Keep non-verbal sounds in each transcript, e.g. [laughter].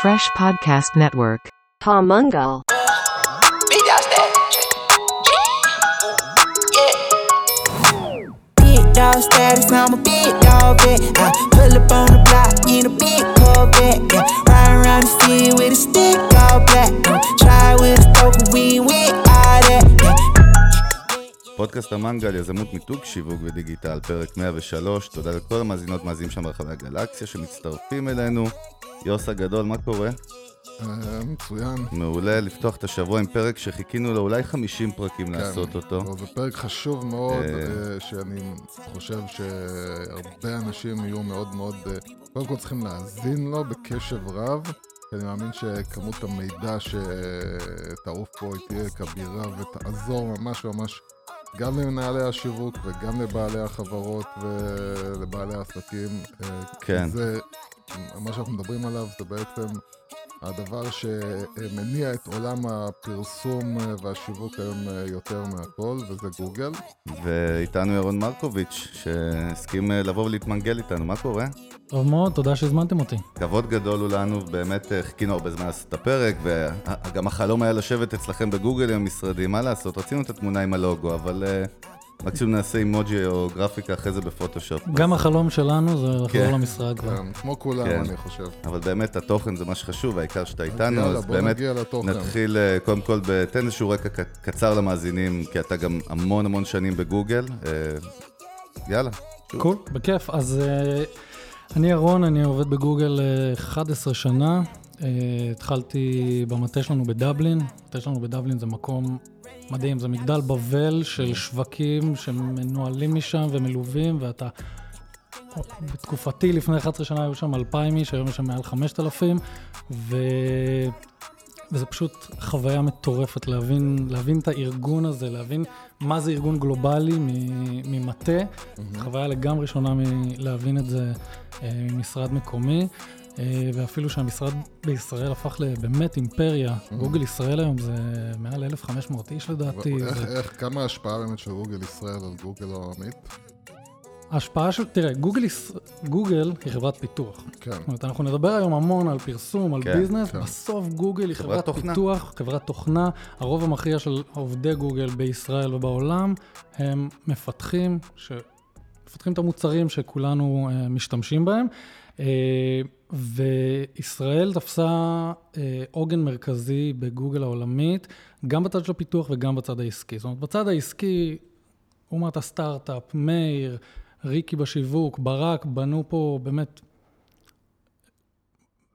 Fresh Podcast Network. Pamungal. Big dog. Big dog status, I'm a big dog vet. I pull up on the block in a big Corvette. Yeah. Ride around the city with a stick all black. Uh, try with a stroke, but we ain't with all that. Yeah. פודקאסט המנגל, יזמות מיתוג, שיווק ודיגיטל, פרק 103, תודה לכל המאזינות מאזינים שם ברחבי הגלקסיה שמצטרפים אלינו. יוס הגדול, מה קורה? אה, מצוין. מעולה לפתוח את השבוע עם פרק שחיכינו לו אולי 50 פרקים לעשות אותו. זה פרק חשוב מאוד, אה. אה, שאני חושב שהרבה אנשים יהיו מאוד מאוד, קודם כל צריכים להאזין לו בקשב רב, אני מאמין שכמות המידע שתעוף פה היא תהיה כבירה ותעזור ממש ממש גם למנהלי השיווק וגם לבעלי החברות ולבעלי העסקים. אה, כן. זה, מה שאנחנו מדברים עליו זה בעצם הדבר שמניע את עולם הפרסום והשיווק היום יותר מהכל, וזה גוגל. ואיתנו ירון מרקוביץ', שהסכים אה, לבוא ולהתמנגל איתנו, מה קורה? טוב מאוד, תודה שהזמנתם אותי. כבוד גדול הוא לנו, באמת אה, חיכינו הרבה זמן לעשות את הפרק, וגם החלום היה לשבת אצלכם בגוגל עם המשרדים, מה לעשות? רצינו את התמונה עם הלוגו, אבל אה, מקסימום נעשה אימוג'י או גרפיקה אחרי זה בפוטושופ. גם החלום שלנו זה לחזור כן. למשרד כבר. כן, כמו כולם, כן. אני חושב. אבל באמת התוכן זה מה שחשוב, העיקר שאתה איתנו, אז באמת. נתחיל אה, קודם כל, תן איזשהו רקע קצר למאזינים, כי אתה גם המון המון שנים בגוגל. אה, יאללה. קול, בכיף. אז אה, אני ירון, אני עובד בגוגל אה, 11 שנה. התחלתי במטה שלנו בדבלין. המטה שלנו בדבלין זה מקום מדהים, זה מגדל בבל של שווקים שמנוהלים משם ומלווים, ואתה... בתקופתי, לפני 11 שנה היו שם 2,000 איש, היום יש שם מעל 5,000, ו... וזה פשוט חוויה מטורפת להבין, להבין את הארגון הזה, להבין מה זה ארגון גלובלי ממטה. חוויה לגמרי שונה מלהבין את זה אה, ממשרד מקומי. אה, ואפילו שהמשרד בישראל הפך לבאמת אימפריה. גוגל ישראל היום זה מעל 1,500 איש לדעתי. איך, זה- איך, כמה ההשפעה באמת של גוגל ישראל על גוגל העולמית? ההשפעה של, תראה, גוגל, יש- גוגל היא חברת פיתוח. כן. זאת אומרת, אנחנו נדבר היום המון על פרסום, על כן, business, כן. בסוף גוגל היא חברת חברת תוכנה. פיתוח, חברת תוכנה. הרוב המכריע של עובדי גוגל בישראל ובעולם הם מפתחים, שמפתחים את המוצרים שכולנו אה, משתמשים בהם. אה, וישראל תפסה אה, עוגן מרכזי בגוגל העולמית, גם בצד של הפיתוח וגם בצד העסקי. זאת אומרת, בצד העסקי, אומת הסטארט-אפ, מאיר, ריקי בשיווק, ברק, בנו פה באמת,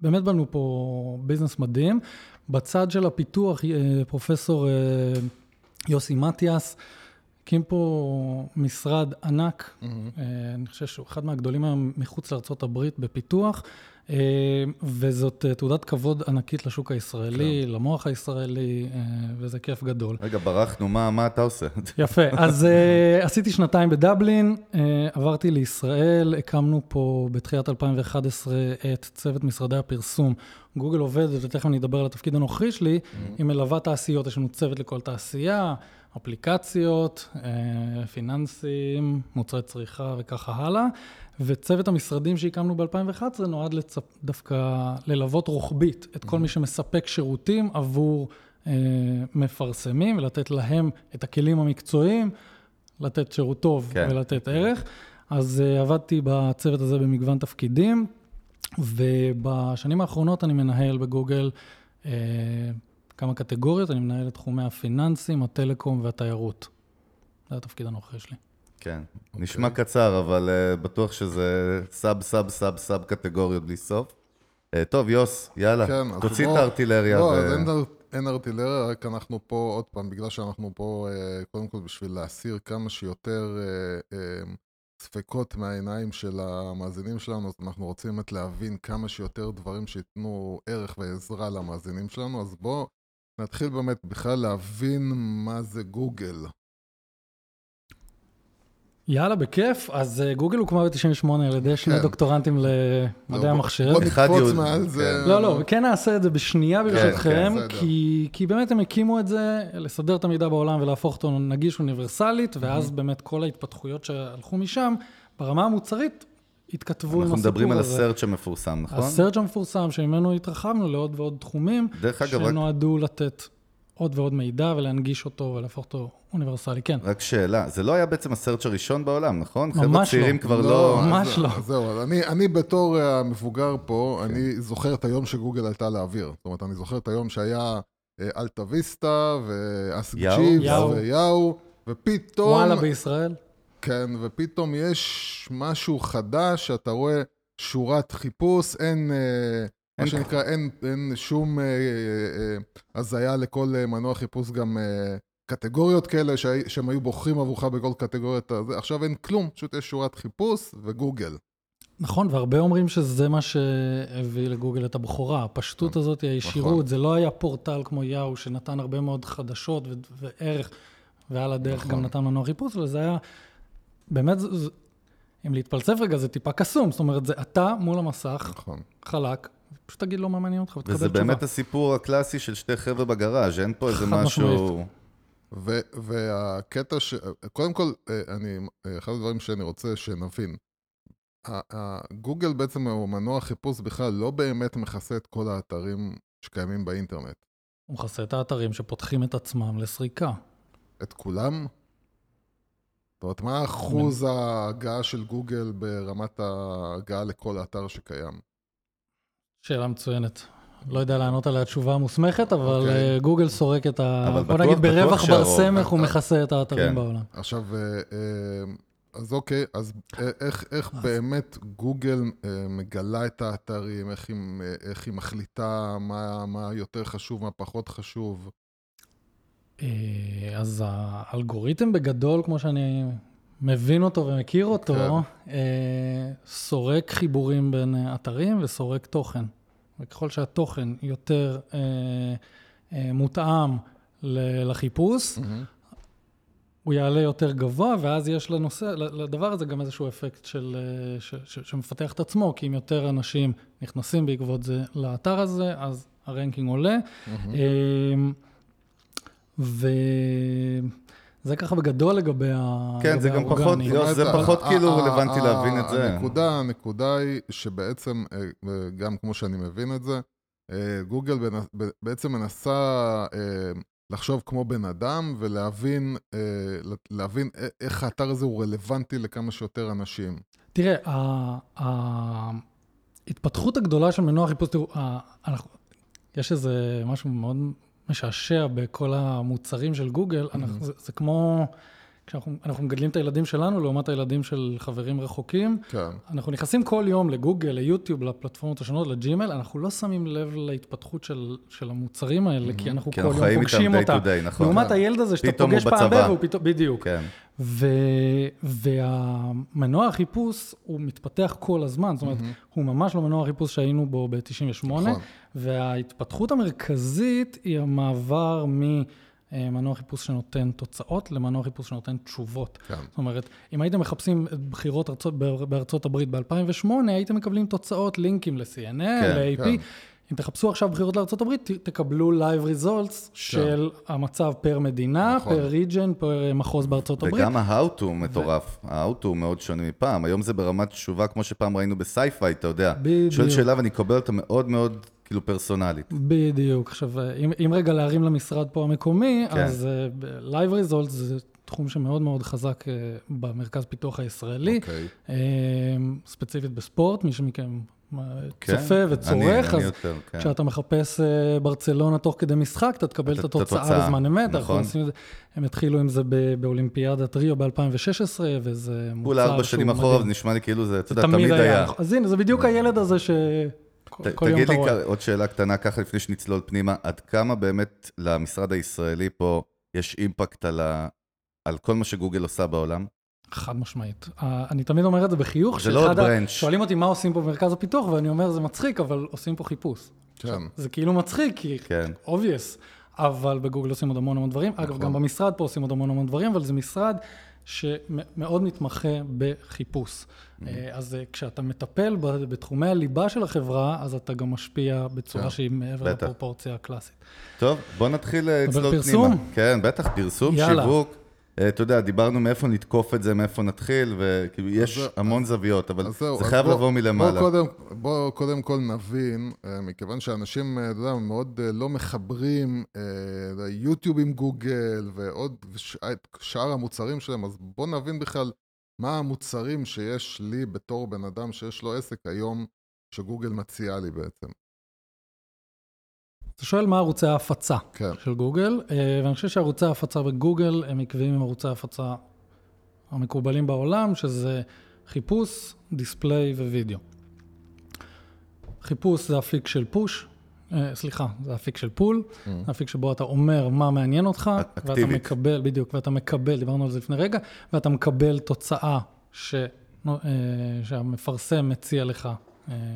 באמת בנו פה ביזנס מדהים. בצד של הפיתוח, אה, פרופסור אה, יוסי מתיאס, הקים פה משרד ענק, אה, אני חושב שהוא אחד מהגדולים היום מחוץ לארה"ב בפיתוח, וזאת אה, תעודת כבוד ענקית לשוק הישראלי, למוח הישראלי, אה, וזה כיף גדול. רגע, ברחנו, מה מה אתה עושה? יפה, אז עשיתי שנתיים בדבלין, עברתי לישראל, הקמנו פה בתחילת 2011 את צוות משרדי הפרסום. גוגל עובדת, ותכף אני אדבר על התפקיד הנוכחי שלי, היא מלווה תעשיות, יש לנו צוות לכל תעשייה, אפליקציות, פיננסים, מוצרי צריכה וככה הלאה. וצוות המשרדים שהקמנו ב-2011 נועד לצפ... דווקא ללוות רוחבית את כל מי שמספק שירותים עבור אה, מפרסמים ולתת להם את הכלים המקצועיים, לתת שירות טוב כן. ולתת ערך. אז uh, עבדתי בצוות הזה במגוון תפקידים, ובשנים האחרונות אני מנהל בגוגל אה, כמה קטגוריות, אני מנהל את תחומי הפיננסים, הטלקום והתיירות. זה התפקיד הנוכחי שלי. כן, נשמע קצר, אבל אה, בטוח שזה sub sub sub sub קטגוריות בלי סוף. אה, טוב, יוס, יאללה, כן, תוציא את הארטילריה. לא, ו- אז אין, אין ארטילריה, רק אנחנו פה, עוד פעם, בגלל שאנחנו פה, אה, קודם כל בשביל להסיר כמה שיותר אה, אה, ספקות מהעיניים של המאזינים שלנו, אז אנחנו רוצים באמת להבין כמה שיותר דברים שייתנו ערך ועזרה למאזינים שלנו, אז בואו נתחיל באמת בכלל להבין מה זה גוגל. יאללה, בכיף. אז אה, גוגל הוקמה ב-98 על ידי שני כן. דוקטורנטים למדעי לא, המחשב. בוא נקפוץ מעל זה. כן. לא, לא, וכן נעשה את זה בשנייה ברשותכם, בסדר. כי, כי באמת הם הקימו את זה, לסדר את המידע בעולם ולהפוך אותו נגיש אוניברסלית, ואז באמת כל ההתפתחויות שהלכו משם, ברמה המוצרית, התכתבו עם אנחנו הסיפור הזה. מדברים על הסרט שמפורסם, נכון? הסרט המפורסם, שממנו התרחבנו לעוד ועוד תחומים, דרך אגב, רק- שנועדו לתת עוד ועוד מידע ולהנגיש אותו ולהפוך אותו אוניברסלי. כן, רק שאלה, זה לא היה בעצם הסרט הראשון בעולם, נכון? ממש חבר'ה לא. צעירים כבר לא... ממש אז- לא. אז זהו, אז אני, אני בתור אה, המבוגר פה, כן. אני זוכר את היום שגוגל עלתה לאוויר. זאת אומרת, אני זוכר את היום שהיה אה, אלטה ויסטה, ואסק יאו. ויאו, ופתאום... וואלה בישראל. כן, ופתאום יש משהו חדש, שאתה רואה שורת חיפוש, אין, אה, אין מה שנקרא, אין, אין שום אה, אה, אה, הזיה לכל אה, מנוע חיפוש, גם אה, קטגוריות כאלה שהי- שהם היו בוחרים עבורך בכל קטגוריית הזה. עכשיו אין כלום, פשוט יש שורת חיפוש וגוגל. נכון, והרבה אומרים שזה מה שהביא לגוגל את הבכורה. הפשטות הזאת, הישירות, נכון. זה לא היה פורטל כמו יאו, שנתן הרבה מאוד חדשות ו- וערך, ועל הדרך נכון. גם נתן מנוע חיפוש, וזה היה, באמת, זה- אם להתפלסף רגע, זה טיפה קסום. זאת אומרת, זה אתה מול המסך, נכון. חלק, פשוט תגיד לו מה מעניין אותך ותקבל וזה תשובה. באמת הסיפור הקלאסי של שתי חבר'ה בגראז', אין פה איזה משהו... ו- והקטע ש... קודם כל, אה, אני, אחד הדברים שאני רוצה שנבין, גוגל בעצם הוא מנוע חיפוש בכלל לא באמת מכסה את כל האתרים שקיימים באינטרנט. הוא מכסה את האתרים שפותחים את עצמם לסריקה. את כולם? זאת אומרת, מה אחוז ההגעה של גוגל ברמת ההגעה לכל האתר שקיים? שאלה מצוינת. לא יודע לענות עליה תשובה מוסמכת, אבל אוקיי. אה, גוגל סורק את ה... אבל בוא בטוח- נגיד ברווח שהרוב. בר-סמך הוא מכסה את האתרים כן. בעולם. עכשיו, אה, אה, אז אוקיי, אז איך, איך באמת גוגל מגלה את האתרים, איך היא, איך היא מחליטה מה, מה יותר חשוב, מה פחות חשוב? אז האלגוריתם בגדול, כמו שאני מבין אותו ומכיר אותו, כן. אה, סורק חיבורים בין אה, אתרים וסורק תוכן. וככל שהתוכן יותר אה, אה, מותאם לחיפוש, הוא יעלה יותר גבוה, ואז יש לנושא, לדבר הזה גם איזשהו אפקט של, אה, ש, ש, שמפתח את עצמו, כי אם יותר אנשים נכנסים בעקבות זה לאתר הזה, אז הרנקינג עולה. אמ, וזה ככה בגדול לגבי ה... כן, זה גם פחות- האורגני. יוס, זה פחות כאילו רלוונטי להבין את זה. הנקודה, הנקודה היא שבעצם, אה, אה, גם כמו שאני מבין את זה, אה, גוגל בעצם מנסה לחשוב כמו בן אדם ולהבין להבין איך האתר הזה הוא רלוונטי לכמה שיותר אנשים. תראה, ההתפתחות הגדולה של מנוע חיפוש, תראו, יש איזה משהו מאוד משעשע בכל המוצרים של גוגל, אנחנו, זה, זה כמו כשאנחנו אנחנו מגדלים את הילדים שלנו לעומת הילדים של חברים רחוקים. כן. אנחנו נכנסים כל יום לגוגל, ליוטיוב, לפלטפורמות השונות, לג'ימל, אנחנו לא שמים לב להתפתחות של, של המוצרים האלה, כי אנחנו כי כל אנחנו יום פוגשים איתם day נכון. לעומת הילד הזה שאתה פוגש פעם ב... והוא פתאום, בדיוק. כן. ו... והמנוע החיפוש הוא מתפתח כל הזמן, זאת אומרת, הוא ממש לא מנוע החיפוש שהיינו בו ב-98, נכון. וההתפתחות המרכזית היא המעבר ממנוע חיפוש שנותן תוצאות למנוע חיפוש שנותן תשובות. כן. זאת אומרת, אם הייתם מחפשים בחירות ארצות, בארצות הברית ב-2008, הייתם מקבלים תוצאות, לינקים ל-CNN, ל-AP. כן. אם תחפשו עכשיו בחירות לארצות הברית, ת- תקבלו live results של המצב פר מדינה, נכון. פר region, פר מחוז בארצות הברית. וגם ה-how to מטורף. ה-how to מאוד שונה מפעם. היום זה ברמת תשובה כמו שפעם ראינו בסייפיי, אתה יודע. בדיוק. שואל שאלה ואני אקבל אותה מאוד מאוד כאילו פרסונלית. בדיוק. עכשיו, אם, אם רגע להרים למשרד פה המקומי, כן. אז uh, live results זה תחום שמאוד מאוד חזק uh, במרכז פיתוח הישראלי, אוקיי. uh, ספציפית בספורט, מי שמכם כן? צופה אני- וצורך, אני אז יותר, כן. כשאתה מחפש uh, ברצלונה תוך כדי משחק, אתה תקבל את- את התוצאה בזמן אמת. נכון. עושים הם התחילו עם זה באולימפיאדת ריו ב-2016, וזה מוצר כולה ארבע שנים שהוא אחורה, מדהים. זה נשמע לי כאילו זה, אתה יודע, תמיד תמיד היה. נכון. אז הנה, זה בדיוק הילד הזה ש... כל- יום תגיד אתה לי רואה. כ- עוד שאלה קטנה ככה לפני שנצלול פנימה, עד כמה באמת למשרד הישראלי פה יש אימפקט על ה- על כל מה שגוגל עושה בעולם? חד משמעית. Uh, אני תמיד אומר את זה בחיוך, זה לא עוד ברנץ'. שואלים אותי מה עושים פה במרכז הפיתוח, ואני אומר, זה מצחיק, אבל עושים פה חיפוש. כן. זה כאילו מצחיק, כי כן. obvious, אבל בגוגל עושים עוד המון המון דברים. אגב, נכון. גם במשרד פה עושים עוד המון המון דברים, אבל זה משרד שמאוד מתמחה בחיפוש. Mm-hmm. אה, אז אה, כשאתה מטפל בתחומי הליבה של החברה, אז אתה גם משפיע בצורה כן, שהיא מעבר בטח. לפרופורציה הקלאסית. טוב, בוא נתחיל אה, אבל לצלול פרסום? פנימה. כן, בטח, פרסום, יאללה. שיווק. אה, אתה יודע, דיברנו מאיפה נתקוף את זה, מאיפה נתחיל, וכאילו יש המון זוויות, אבל זהו, זה אז חייב בוא- לבוא מלמעלה. בוא קודם, בוא קודם כל נבין, אה, מכיוון שאנשים, אה, אתה יודע, מאוד לא מחברים אה, יוטיוב עם גוגל ועוד שאר המוצרים שלהם, אז בוא נבין בכלל מה המוצרים שיש לי בתור בן אדם שיש לו עסק היום, שגוגל מציעה לי בעצם. אתה שואל מה ערוצי ההפצה כן, של גוגל, אה, ואני חושב שערוצי ההפצה בגוגל הם עקביים עם ערוצי ההפצה המקובלים בעולם, שזה חיפוש, דיספליי ווידאו. חיפוש זה אפיק של פוש, אה, סליחה, זה אפיק של פול, Mm. אפיק שבו אתה אומר מה מעניין אותך, ואתה אקטיבית. מקבל, בדיוק, ואתה מקבל, דיברנו על זה לפני רגע, ואתה מקבל תוצאה ש, אה, שהמפרסם מציע לך,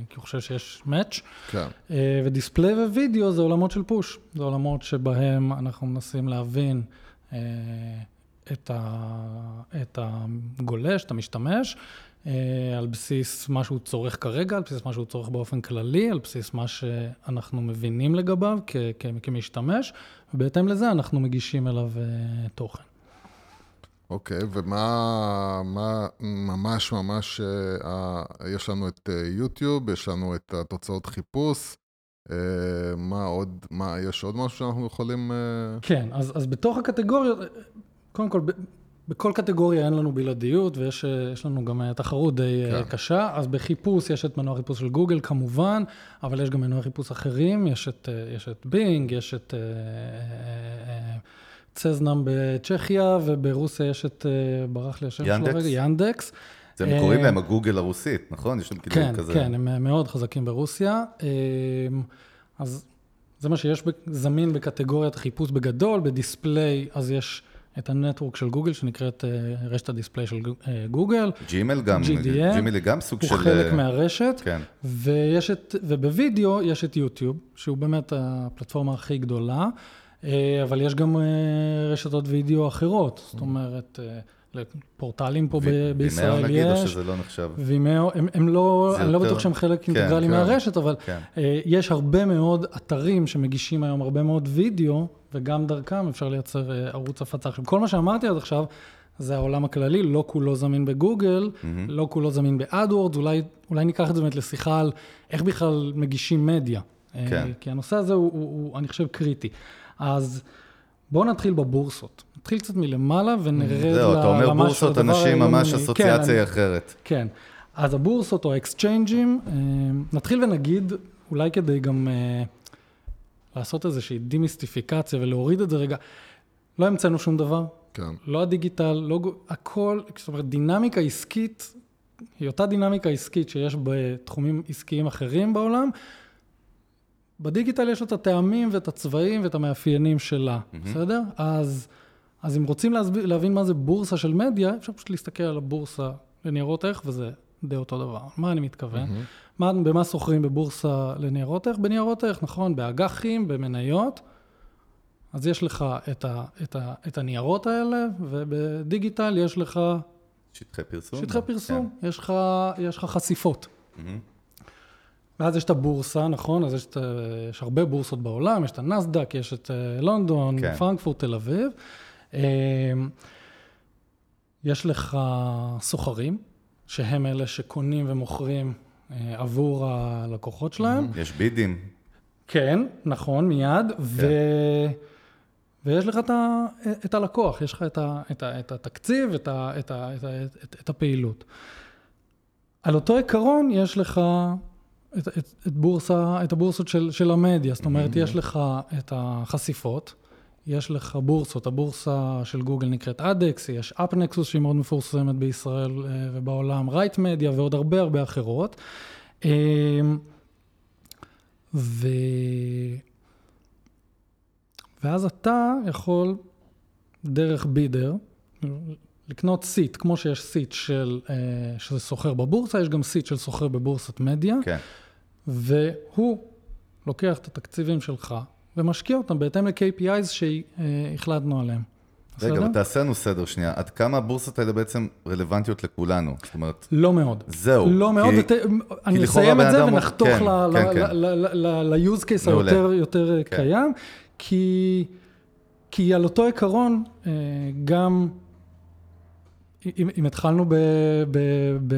כי הוא חושב שיש match. כן. אה, ודיספליי ווידאו זה עולמות של פוש. זה עולמות שבהם אנחנו מנסים להבין אה, את, ה, את הגולש, את המשתמש, אה, על בסיס מה שהוא צורך כרגע, על בסיס מה שהוא צורך באופן כללי, על בסיס מה שאנחנו מבינים לגביו כ, כ, כמשתמש, ובהתאם לזה אנחנו מגישים אליו אה, תוכן. אוקיי, ומה מה, ממש ממש, אה, יש לנו את אה, יוטיוב, יש לנו את התוצאות חיפוש, אה, מה עוד, מה, יש עוד משהו שאנחנו יכולים... אה, כן, אז, אז בתוך הקטגוריות, קודם כל, ב- בכל קטגוריה אין לנו בלעדיות, ויש אה, לנו גם אה, תחרות די כן. קשה. אז בחיפוש יש את מנוע חיפוש של גוגל כמובן, אבל יש גם מנועי חיפוש אחרים, יש את, יש את בינג, יש את אה, אה, צזנם בצ'כיה, וברוסיה יש את, אה, ברח לי השם שלו? רגע, ינדקס. זה הם קוראים אה, להם הגוגל הרוסית, נכון? יש להם כאילו כן, כזה... כן, הם מאוד חזקים ברוסיה. אה, אז זה מה שיש זמין בקטגוריית החיפוש בגדול, ב display, אז יש את ה network של גוגל, שנקראת רשת ה display של גו- גוגל. ג'ימל גם, ג'ימל היא גם סוג הוא של... חלק אה, מהרשת, כן. ויש את, ובווידאו יש את יוטיוב, שהוא באמת הפלטפורמה הכי גדולה, אבל יש גם אה, רשתות וידאו אחרות, זאת אומרת, אה, פורטלים פה ו- בישראל Vimeo נגיד, או יש. שזה לא נחשב? Vimeo, הם, הם לא, אני לא יותר- בטוח שהם חלק כן, אינטגרלי כן. מהרשת, אבל כן. אה, יש הרבה מאוד אתרים שמגישים היום הרבה מאוד וידאו, וגם דרכם אפשר לייצר אה, ערוץ הפצה. עכשיו, כל מה שאמרתי עד עכשיו, זה העולם הכללי, לא כולו זמין בגוגל, לא כולו זמין ב AdWords, אולי, אולי ניקח את זה באמת לשיחה על איך בכלל מגישים מדיה. אה, כן. כי הנושא הזה הוא, הוא, הוא, אני חושב, קריטי. אז בואו נתחיל בבורסות. נתחיל קצת מלמעלה ונרד זהו, אתה אומר בורסות, אנשים. ממש כן, אסוציאציה אני- היא אחרת. כן. אז הבורסות או ה exchange ים, אה, נתחיל ונגיד, אולי כדי גם אה, לעשות איזושהי דימיסטיפיקציה ולהוריד את זה רגע, לא המצאנו שום דבר, כן, לא הדיגיטל, לא, הכל, זאת אומרת, דינמיקה עסקית, היא אותה דינמיקה עסקית שיש בתחומים עסקיים אחרים בעולם. בדיגיטל יש את הטעמים ואת הצבעים ואת המאפיינים שלה, בסדר? אז, אז אם רוצים להסביר, להבין מה זה בורסה של מדיה, אפשר פשוט להסתכל על הבורסה לניירות ערך, וזה די אותו דבר. מה אני מתכוון? מה, במה סוחרים בבורסה לניירות ערך? בניירות ערך, נכון, באג"חים, במניות. אז יש לך את, ה, את, ה, את הניירות האלה, ובדיגיטל יש לך שטחי פרסום? שטחי כן. פרסום, יש לך, יש לך חשיפות. ואז יש את הבורסה, נכון? אז יש, את, ה- יש הרבה בורסות בעולם, יש את הנסדק, יש את אה, לונדון, כן. פרנקפורט, תל אביב. אה, יש לך סוחרים, שהם אלה שקונים ומוכרים אה, עבור הלקוחות שלהם. יש בידים. כן, נכון, מיד. ו... ויש לך את, ה... את הלקוח, יש לך את, ה... את, ה... את התקציב, את, ה... את, ה... את, ה... את... את הפעילות. על אותו עיקרון יש לך את, את, את, בורסה, את הבורסות של, של המדיה, זאת אומרת, יש לך את החשיפות, יש לך בורסות, הבורסה של גוגל נקראת AdX, יש AppNexus שהיא מאוד מפורסמת בישראל אה, ובעולם, Right Media ועוד הרבה הרבה אחרות. אה, ו... ואז אתה יכול דרך bidder לקנות seat, כמו שיש seat של, אה, שזה סוחר בבורסה, יש גם seat של סוחר בבורסת מדיה, כן. והוא לוקח את התקציבים שלך ומשקיע אותם בהתאם ל-KPIs שהחלטנו עליהם. רגע? אבל תעשה לנו סדר שנייה. עד כמה הבורסות האלה בעצם רלוונטיות לכולנו? זאת אומרת, לא מאוד. זהו. לא מאוד, כי- ות... אני אסיים את זה ונחתוך כן, כן, כן. ל-use case. היותר יותר כן. קיים, כי, כי על אותו עיקרון, אה, גם אם, אם התחלנו ב, ב, ב,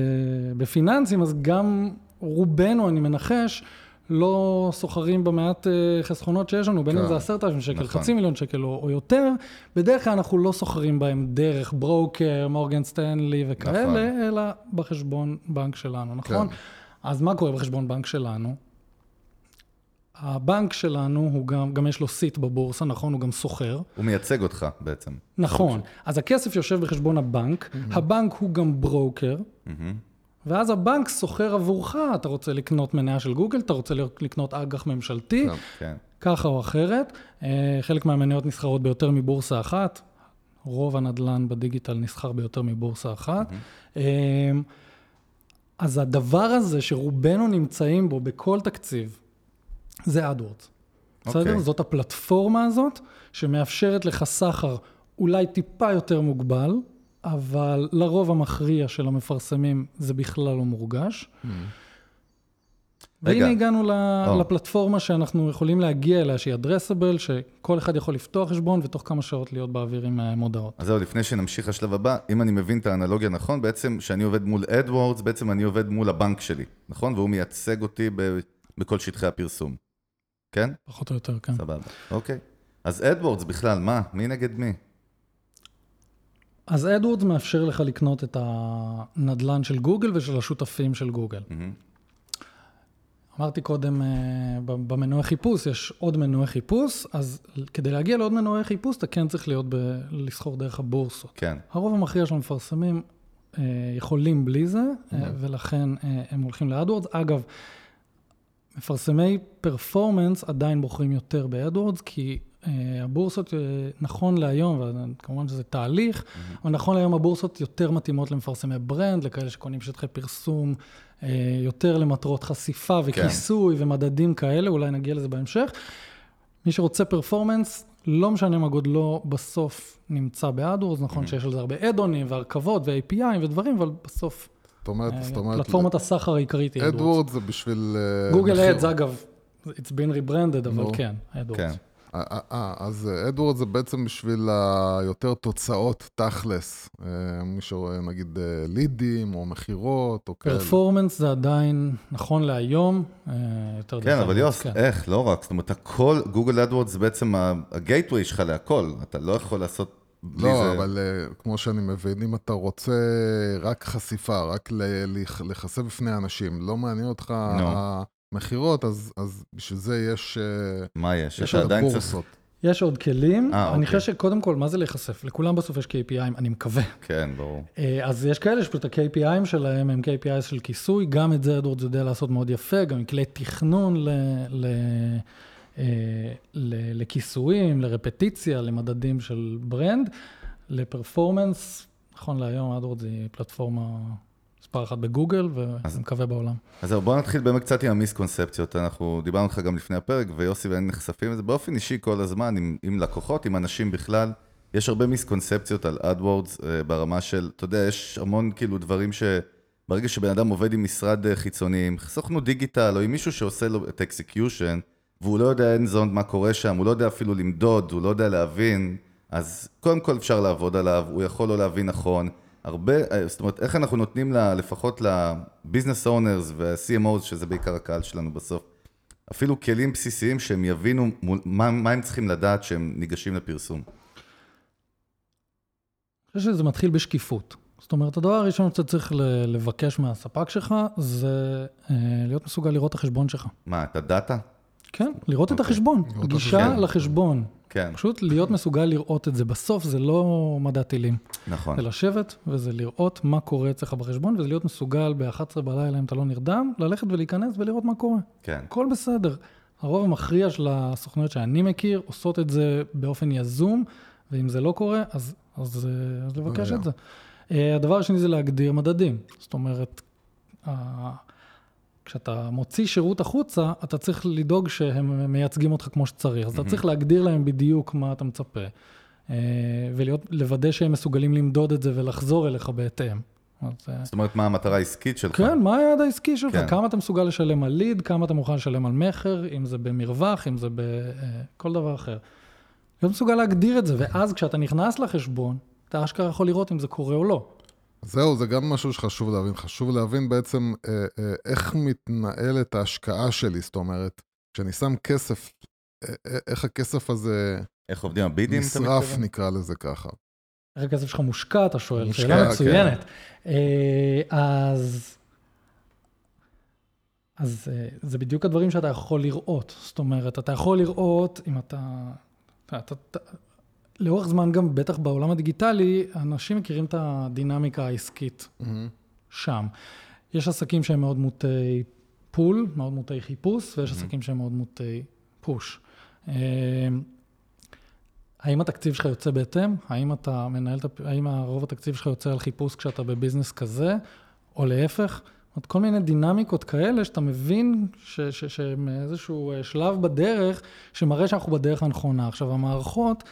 בפיננסים, אז גם רובנו, אני מנחש, לא סוחרים במעט אה, חסכונות שיש לנו, בין אם כן. זה עשרת אלפים שקל, נכון. חצי מיליון שקל או, או יותר, בדרך כלל אנחנו לא סוחרים בהם דרך ברוקר, מורגן סטנלי וכאלה, נכון. אלא בחשבון בנק שלנו, נכון? כן. אז מה קורה בחשבון בנק שלנו? הבנק שלנו, הוא גם, גם יש לו סיט בבורסה, נכון? הוא גם סוחר. הוא מייצג אותך בעצם. נכון. אז הכסף יושב בחשבון הבנק, הבנק הוא גם ברוקר, ואז הבנק סוחר עבורך, אתה רוצה לקנות מניה של גוגל, אתה רוצה לקנות אג"ח ממשלתי, כן. כן. ככה או אחרת. אה, חלק מהמניות נסחרות ביותר מבורסה אחת, רוב הנדל"ן בדיגיטל נסחר ביותר מבורסה אחת. אה, אז הדבר הזה שרובנו נמצאים בו בכל תקציב, זה AdWords. בסדר? אוקיי. זאת הפלטפורמה הזאת שמאפשרת לך סחר אולי טיפה יותר מוגבל, אבל לרוב המכריע של המפרסמים זה בכלל לא מורגש. רגע. והנה הגענו ל- או. לפלטפורמה שאנחנו יכולים להגיע אליה, שהיא addressable, שכל אחד יכול לפתוח חשבון ותוך כמה שעות להיות באוויר עם אה, מודעות. אז זהו, לפני שנמשיך לשלב הבא, אם אני מבין את האנלוגיה נכון, בעצם כשאני עובד מול AdWords, בעצם אני עובד מול הבנק שלי, נכון? והוא מייצג אותי ב- בכל שטחי הפרסום. כן? פחות או יותר, כן. סבבה. אוקיי. אז AdWords בכלל, מה? מי נגד מי? אז AdWords מאפשר לך לקנות את הנדלן של גוגל ושל השותפים של גוגל. אמרתי קודם, אה, במנועי חיפוש יש עוד מנועי חיפוש, אז כדי להגיע לעוד מנועי חיפוש, אתה כן צריך להיות, ב- לסחור דרך הבורסות. כן. הרוב המכריע של המפרסמים אה, יכולים בלי זה, אה, ולכן אה, הם הולכים ל AdWords. אגב, מפרסמי performance עדיין בוחרים יותר ב AdWords, כי אה, הבורסות, אה, נכון להיום, וכמובן שזה תהליך, אבל נכון להיום הבורסות יותר מתאימות למפרסמי brand, לכאלה שקונים שטחי פרסום, אה, יותר למטרות חשיפה וכיסוי ומדדים כאלה, אולי נגיע לזה בהמשך. מי שרוצה performance, לא משנה מה גודלו, בסוף נמצא ב AdWords, נכון שיש על זה הרבה add-on ים והרכבות ו-API ודברים, אבל בסוף אומרת, אה, זאת אומרת, פלטפורמת הסחר העיקרית היא AdWords. AdWords זה בשביל... אה, Google Ads, אגב, it's been rebranded, אבל. כן, AdWords. כן. אה, אז AdWords זה בעצם בשביל היותר תוצאות תכלס. מי שרואה נגיד לידים או מכירות או כאלה. performance זה עדיין, נכון להיום, יותר כן, אבל AdWords, יוס, כן. איך? לא רק. זאת אומרת, הכל, Google AdWords זה בעצם ה gateway שלך להכל. אתה לא יכול לעשות לא, זה. אבל אה, כמו שאני מבין, אם אתה רוצה רק חשיפה, רק להיחשף בפני אנשים, לא מעניין אותך נו. המכירות, אז אז בשביל זה יש אה, מה יש? יש עדיין צריך... בורסות. יש עוד כלים, אה, אני אוקיי. חושב שקודם כל, מה זה להיחשף? לכולם בסוף יש KPI ים, אני מקווה. כן, ברור. אז יש כאלה שפשוט ה-KPI ים שלהם הם KPIs של כיסוי, גם את זה AdWords יודע לעשות מאוד יפה, גם עם כלי תכנון ל, ל, לכיסויים, לרפטיציה, למדדים של brand, ל performance, נכון להיום AdWords היא פלטפורמה מספר אחת בגוגל, ואני מקווה בעולם. אז זהו, בוא נתחיל באמת קצת עם המיסקונספציות. אנחנו דיברנו איתך גם לפני הפרק, ויוסי ואני נחשפים לזה באופן אישי כל הזמן, עם, עם לקוחות, עם אנשים בכלל. יש הרבה מיסקונספציות על AdWords אה, ברמה של, אתה יודע, יש המון כאילו דברים ש... ברגע שבן אדם עובד עם משרד אה, חיצוני, עם סוכנות דיגיטל, או עם מישהו שעושה לו את ה execution, והוא לא יודע אין זון מה קורה שם, הוא לא יודע אפילו למדוד, הוא לא יודע להבין, אז קודם כל אפשר לעבוד עליו, הוא יכול לא להבין נכון. הרבה, אה, זאת אומרת, איך אנחנו נותנים לה, לפחות לביזנס אונרס וה-CMOs, שזה בעיקר הקהל שלנו בסוף, אפילו כלים בסיסיים שהם יבינו מול, מה, מה הם צריכים לדעת שהם ניגשים לפרסום. אני חושב שזה מתחיל בשקיפות. זאת אומרת, הדבר הראשון שאתה צריך לבקש מהספק שלך, זה אה, להיות מסוגל לראות את החשבון שלך. מה, את הדאטה? כן, לראות את אוקיי. החשבון, גישה. לחשבון. כן, פשוט להיות מסוגל לראות את זה. בסוף זה לא מדע טילים. נכון. זה לשבת וזה לראות מה קורה אצלך בחשבון, וזה להיות מסוגל ב-11 בלילה, אם אתה לא נרדם, ללכת ולהיכנס ולראות מה קורה. כן, הכל בסדר. הרוב המכריע של הסוכנויות שאני מכיר עושות את זה באופן יזום, ואם זה לא קורה, אז, אז, אה, אז לבקש בעיה. את זה. אה, הדבר השני זה להגדיר מדדים. זאת אומרת, כשאתה מוציא שירות החוצה, אתה צריך לדאוג שהם מייצגים אותך כמו שצריך. אז אתה צריך להגדיר להם בדיוק מה אתה מצפה, אה, ולוודא שהם מסוגלים למדוד את זה ולחזור אליך בהתאם. אז, אה, זאת אומרת, מה המטרה העסקית שלך? כן, מה היעד העסקי שלך? כן. כמה אתה מסוגל לשלם על ליד, כמה אתה מוכן לשלם על מכר, אם זה במרווח, אם זה בכל דבר אחר. להיות מסוגל להגדיר את זה, ואז כשאתה נכנס לחשבון, אתה אשכרה יכול לראות אם זה קורה או לא. זהו, זה גם משהו שחשוב להבין. חשוב להבין בעצם אה, אה, איך מתנהלת ההשקעה שלי. זאת אומרת, כשאני שם כסף, אה, אה, איך הכסף הזה איך עובדים הבידים, נשרף? נקרא לזה ככה. איך הכסף שלך מושקע, אתה שואל, מושקע, שאלה כן. מצוינת. אה, אז, אז אה, זה בדיוק הדברים שאתה יכול לראות. זאת אומרת, אתה יכול לראות אם אתה... אתה, אתה, אתה לאורך זמן גם, בטח בעולם הדיגיטלי, אנשים מכירים את הדינמיקה העסקית שם. יש עסקים שהם מאוד מוטי פול, מאוד מוטי חיפוש, ויש עסקים שהם מאוד מוטי פוש. אה, האם התקציב שלך יוצא בהתאם? האם אתה מנהל, האם רוב התקציב שלך יוצא על חיפוש כשאתה בביזנס כזה, או להפך? זאת אומרת, כל מיני דינמיקות כאלה שאתה מבין שהם איזשהו אה, שלב בדרך שמראה שאנחנו בדרך הנכונה. עכשיו, המערכות,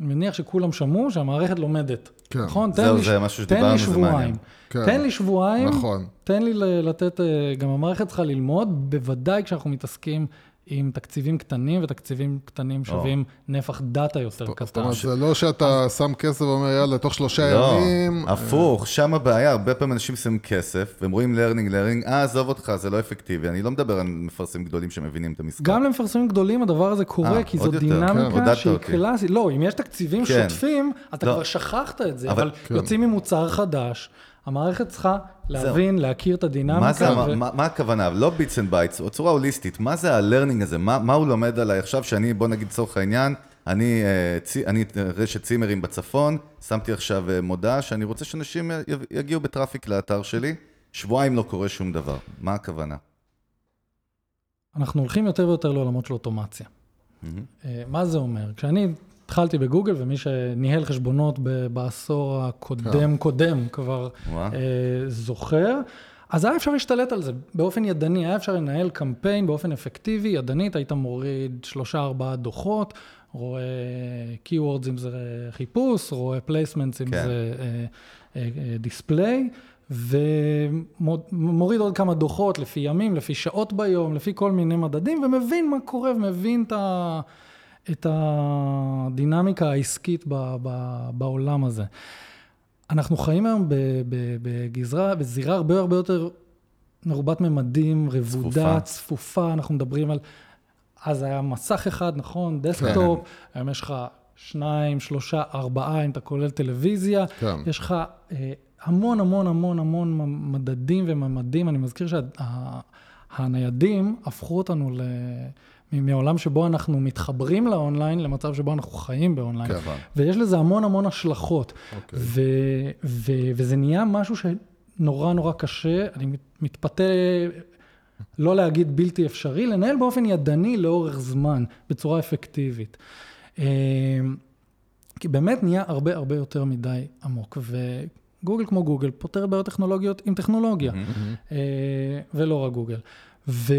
אני מניח שכולם שמעו שהמערכת לומדת. כן. נכון? תן זהו, זה משהו שדיברנו, זה שבועיים. מעניין. כן. תן לי שבועיים, נכון. תן לי ל- לתת, אה, גם המערכת צריכה ללמוד, בוודאי כשאנחנו מתעסקים עם תקציבים קטנים, ותקציבים קטנים שווים נפח דאטה יותר זאת קטן. אומרת, זה לא שאתה שם כסף ואומר, יאללה, תוך שלושה לא, ימים... הפוך, שם הבעיה, הרבה פעמים אנשים שמים כסף, והם רואים learning, learning, אה, עזוב אותך, זה לא אפקטיבי. אני לא מדבר על מפרסמים גדולים שמבינים את המשחק. גם למפרסמים גדולים הדבר הזה קורה, אה, כי זו כן, דינמיקה עודדת שהיא. קלאסית. לא, אם יש תקציבים כן. שוטפים, אתה לא. כבר שכחת את זה, אבל- אבל כן. יוצאים עם מוצר חדש, המערכת צריכה להבין, להכיר את הדינמיקה. מה זה, ו- מה, מה הכוונה? לא bits and bytes, בצורה הוליסטית, מה זה ה learning הזה? מה, מה הוא לומד עליי עכשיו שאני, בוא נגיד לצורך העניין, אני, אה, צי, אני אה, רשת צימרים בצפון, שמתי עכשיו אה, מודעה שאני רוצה שאנשים יגיעו בטראפיק לאתר שלי, שבועיים לא קורה שום דבר. מה הכוונה? אנחנו הולכים יותר ויותר לעולמות של אוטומציה. אה, מה זה אומר? כשאני התחלתי בגוגל, ומי שניהל חשבונות בעשור הקודם קודם כבר. אה, זוכר, אז היה אפשר להשתלט על זה באופן ידני, היה אפשר לנהל קמפיין באופן אפקטיבי, ידנית, היית מוריד שלושה ארבעה דוחות, רואה keywords אם זה חיפוש, רואה placements אם כן. זה דיספליי, ומוריד עוד כמה דוחות לפי ימים, לפי שעות ביום, לפי כל מיני מדדים, ומבין מה קורה ומבין את, ה, את הדינמיקה העסקית ב, ב, בעולם הזה. אנחנו חיים היום ב, ב, בגזרה, בזירה הרבה הרבה יותר מרובת ממדים, רבודה, צפופה. צפופה. אנחנו מדברים על... אז היה מסך אחד, נכון, דסקטופ, היום יש לך שניים, שלושה, ארבעה, אם אתה כולל טלוויזיה. כן. יש לך אה, המון המון המון המון מדדים וממדים. אני מזכיר שהניידים הפכו אותנו ל... מעולם שבו אנחנו מתחברים לאונליין, למצב שבו אנחנו חיים באונליין. כן. ויש לזה המון המון השלכות. אוקיי. ו- ו- וזה נהיה משהו שנורא נורא קשה, אני מת- מתפתה לא להגיד בלתי אפשרי, לנהל באופן ידני לאורך זמן, בצורה אפקטיבית. אה, כי באמת נהיה הרבה הרבה יותר מדי עמוק, וגוגל כמו גוגל פותרת בעיות טכנולוגיות עם טכנולוגיה, אה, ולא רק גוגל. ו...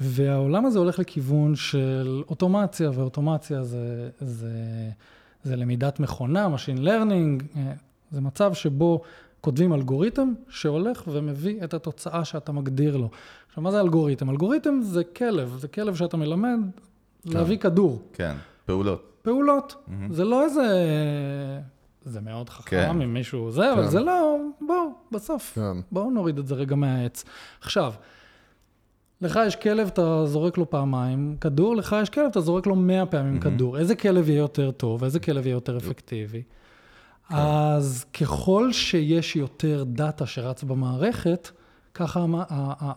והעולם הזה הולך לכיוון של אוטומציה, ואוטומציה זה, זה, זה למידת מכונה, Machine Learning, אה, זה מצב שבו כותבים אלגוריתם שהולך ומביא את התוצאה שאתה מגדיר לו. עכשיו, מה זה אלגוריתם? אלגוריתם זה כלב, זה כלב שאתה מלמד להביא כדור. כן, פעולות. פעולות. זה לא איזה... זה מאוד חכם כן. אם מישהו זה, אבל כן. זה לא... בואו, בסוף. כן. בואו נוריד את זה רגע מהעץ. עכשיו, לך יש כלב, אתה זורק לו פעמיים כדור, לך יש כלב, אתה זורק לו מאה פעמים כדור. איזה כלב יהיה יותר טוב, איזה כלב יהיה יותר אפקטיבי? אז ככל שיש יותר דאטה שרץ במערכת, ככה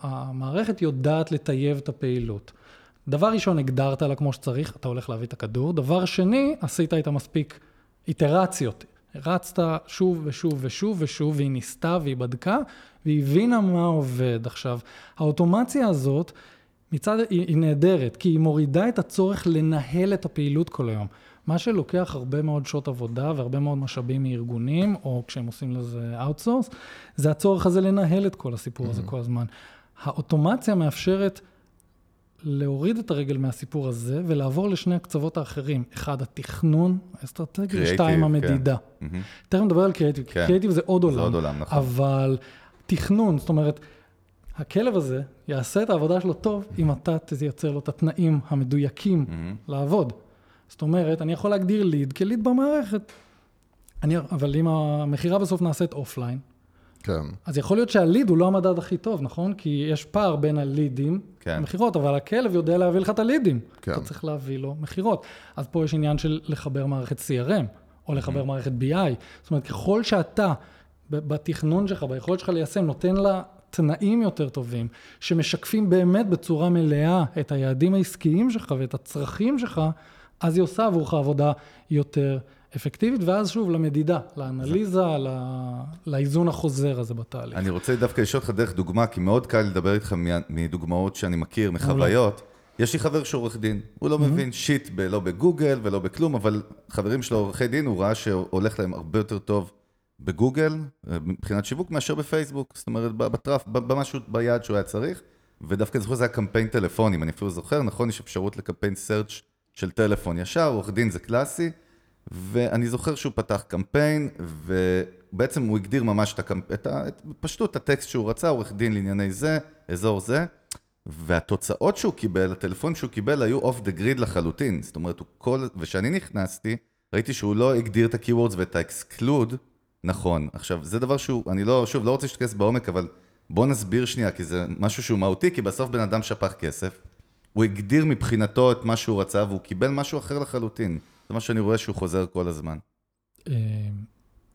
המערכת יודעת לטייב את הפעילות. דבר ראשון, הגדרת לה כמו שצריך, אתה הולך להביא את הכדור. דבר שני, עשית איתה מספיק איטרציות. רצת שוב ושוב ושוב ושוב, והיא ניסתה והיא בדקה, והיא הבינה מה עובד. עכשיו, האוטומציה הזאת, מצד, היא, היא נהדרת, כי היא מורידה את הצורך לנהל את הפעילות כל היום. מה שלוקח הרבה מאוד שעות עבודה והרבה מאוד משאבים מארגונים, או כשהם עושים לזה outsource, זה הצורך הזה לנהל את כל הסיפור הזה כל הזמן. האוטומציה מאפשרת להוריד את הרגל מהסיפור הזה ולעבור לשני הקצוות האחרים. אחד, התכנון האסטרטגי, ושתיים, כן. המדידה. מהמם. תכף נדבר על קריאיטיב, כן. קריאיטיב זה עוד עולם. עוד עולם, נכון. אבל תכנון, זאת אומרת, הכלב הזה יעשה את העבודה שלו טוב אם אתה תייצר לו את התנאים המדויקים לעבוד. זאת אומרת, אני יכול להגדיר ליד כליד במערכת. אני, אבל אם המכירה בסוף נעשית אופליין, כן. אז יכול להיות שהליד הוא לא המדד הכי טוב, נכון? כי יש פער בין הלידים כן. למכירות, אבל הכלב יודע להביא לך את הלידים. כן. אתה צריך להביא לו מכירות. אז פה יש עניין של לחבר מערכת CRM, או לחבר מערכת BI. זאת אומרת, ככל שאתה, בתכנון שלך, ביכולת שלך ליישם, נותן לה תנאים יותר טובים, שמשקפים באמת בצורה מלאה את היעדים העסקיים שלך ואת הצרכים שלך, אז היא עושה עבורך עבודה יותר אפקטיבית, ואז שוב, למדידה, לאנליזה, ל- לאיזון החוזר הזה בתהליך. אני רוצה דווקא לשאול אותך דרך דוגמה, כי מאוד קל לדבר איתך מדוגמאות שאני מכיר, מחוויות. יש לי חבר שהוא עורך דין, הוא לא מבין שיט ב- לא בגוגל ולא בכלום, אבל חברים שלו עורכי דין, הוא ראה שהולך להם הרבה יותר טוב בגוגל, אה, מבחינת שיווק, מאשר בפייסבוק. זאת אומרת, ב- בטראף, ב- במשהו, ביעד שהוא היה צריך. ודווקא זוכר זה היה קמפיין טלפונים, אני אפילו זוכר, נכון, יש אפשרות לקמפיין search של טלפון ישר, עורך דין זה קלאסי. ואני זוכר שהוא פתח קמפיין, ובעצם הוא הגדיר ממש את, הקמפ... את, ה... את פשטות הטקסט שהוא רצה, עורך דין לענייני זה, אזור זה, והתוצאות שהוא קיבל, הטלפון שהוא קיבל, היו off the grid לחלוטין. זאת אומרת, הוא כל... וכשאני נכנסתי, ראיתי שהוא לא הגדיר את ה-Keywords ואת ה-exclude נכון. עכשיו, זה דבר שהוא, אני לא, שוב, לא רוצה שתכנס בעומק, אבל בוא נסביר שנייה, כי זה משהו שהוא מהותי, כי בסוף בן אדם שפך כסף, הוא הגדיר מבחינתו את מה שהוא רצה, והוא קיבל משהו אחר לחלוטין. זה מה שאני רואה שהוא חוזר כל הזמן. אה,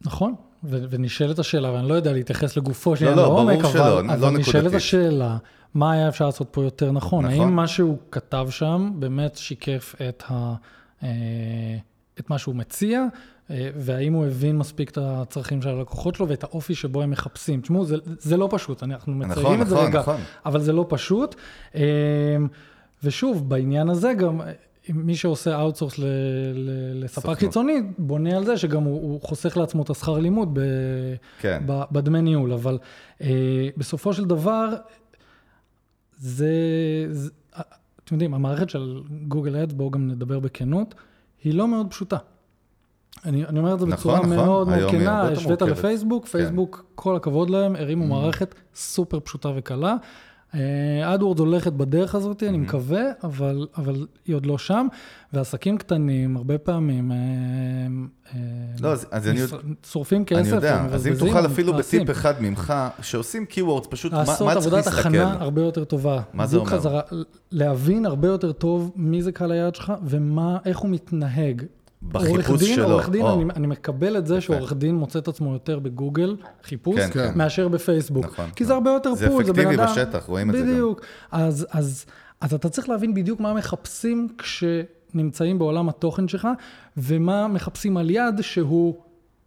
נכון, ו- ונשאלת השאלה, ואני לא יודע להתייחס לגופו של לא, לא, ברור לעומק, שלא, אבל, לא אבל נשאלת. השאלה, מה היה אפשר לעשות פה יותר נכון? נכון. האם מה שהוא כתב שם באמת שיקף את, ה, אה, את מה שהוא מציע, והאם הוא הבין מספיק את הצרכים של הלקוחות שלו ואת האופי שבו הם מחפשים? תשמעו, זה, זה לא פשוט, אנחנו מציירים נכון, את זה נכון, רגע, נכון. אבל זה לא פשוט. אה, ושוב, בעניין הזה גם, אה, מי שעושה outsource לספק. חיצוני, בונה על זה שגם הוא, הוא חוסך לעצמו את השכר לימוד ב, כן. ב, בדמי ניהול, אבל אה, בסופו של דבר, זה, זה, אה, אתם יודעים, המערכת של גוגל אדס, בואו גם נדבר בכנות, היא לא מאוד פשוטה. אני, אני אומר את זה נכון, בצורה נכון. מאוד מאוד כנה, השווית. לפייסבוק, כן. פייסבוק, כל הכבוד להם, הרימו מערכת סופר פשוטה וקלה. אדוורד הולכת בדרך הזאת, אני מקווה, אבל, אבל היא עוד לא שם, ועסקים קטנים, הרבה פעמים, אה, אה, לא, אז- אז אני שורפים כסף, אני יודע, אז אם תוכל אפילו ומתנאסים. בטיפ אחד ממך, שעושים keywords, פשוט מה, מה לעשות צריך עבודת להסתכל? הכנה הרבה יותר טובה. מה זה אומר? חזרה, להבין הרבה יותר טוב מי זה קהל היעד שלך, ומה, איך הוא מתנהג. בחיפוש עורך דין, שלו, עורך דין, או. אני, אני מקבל את זה שעורך דין מוצא את עצמו יותר בגוגל, חיפוש, כן, כן. מאשר בפייסבוק. נכון, כי. זה הרבה יותר זה פול, זה בן אפקטיבי אדם... בשטח, רואים את זה גם. בדיוק. אז, אז, אז אתה צריך להבין בדיוק מה מחפשים כשנמצאים בעולם התוכן שלך, ומה מחפשים על יד שהוא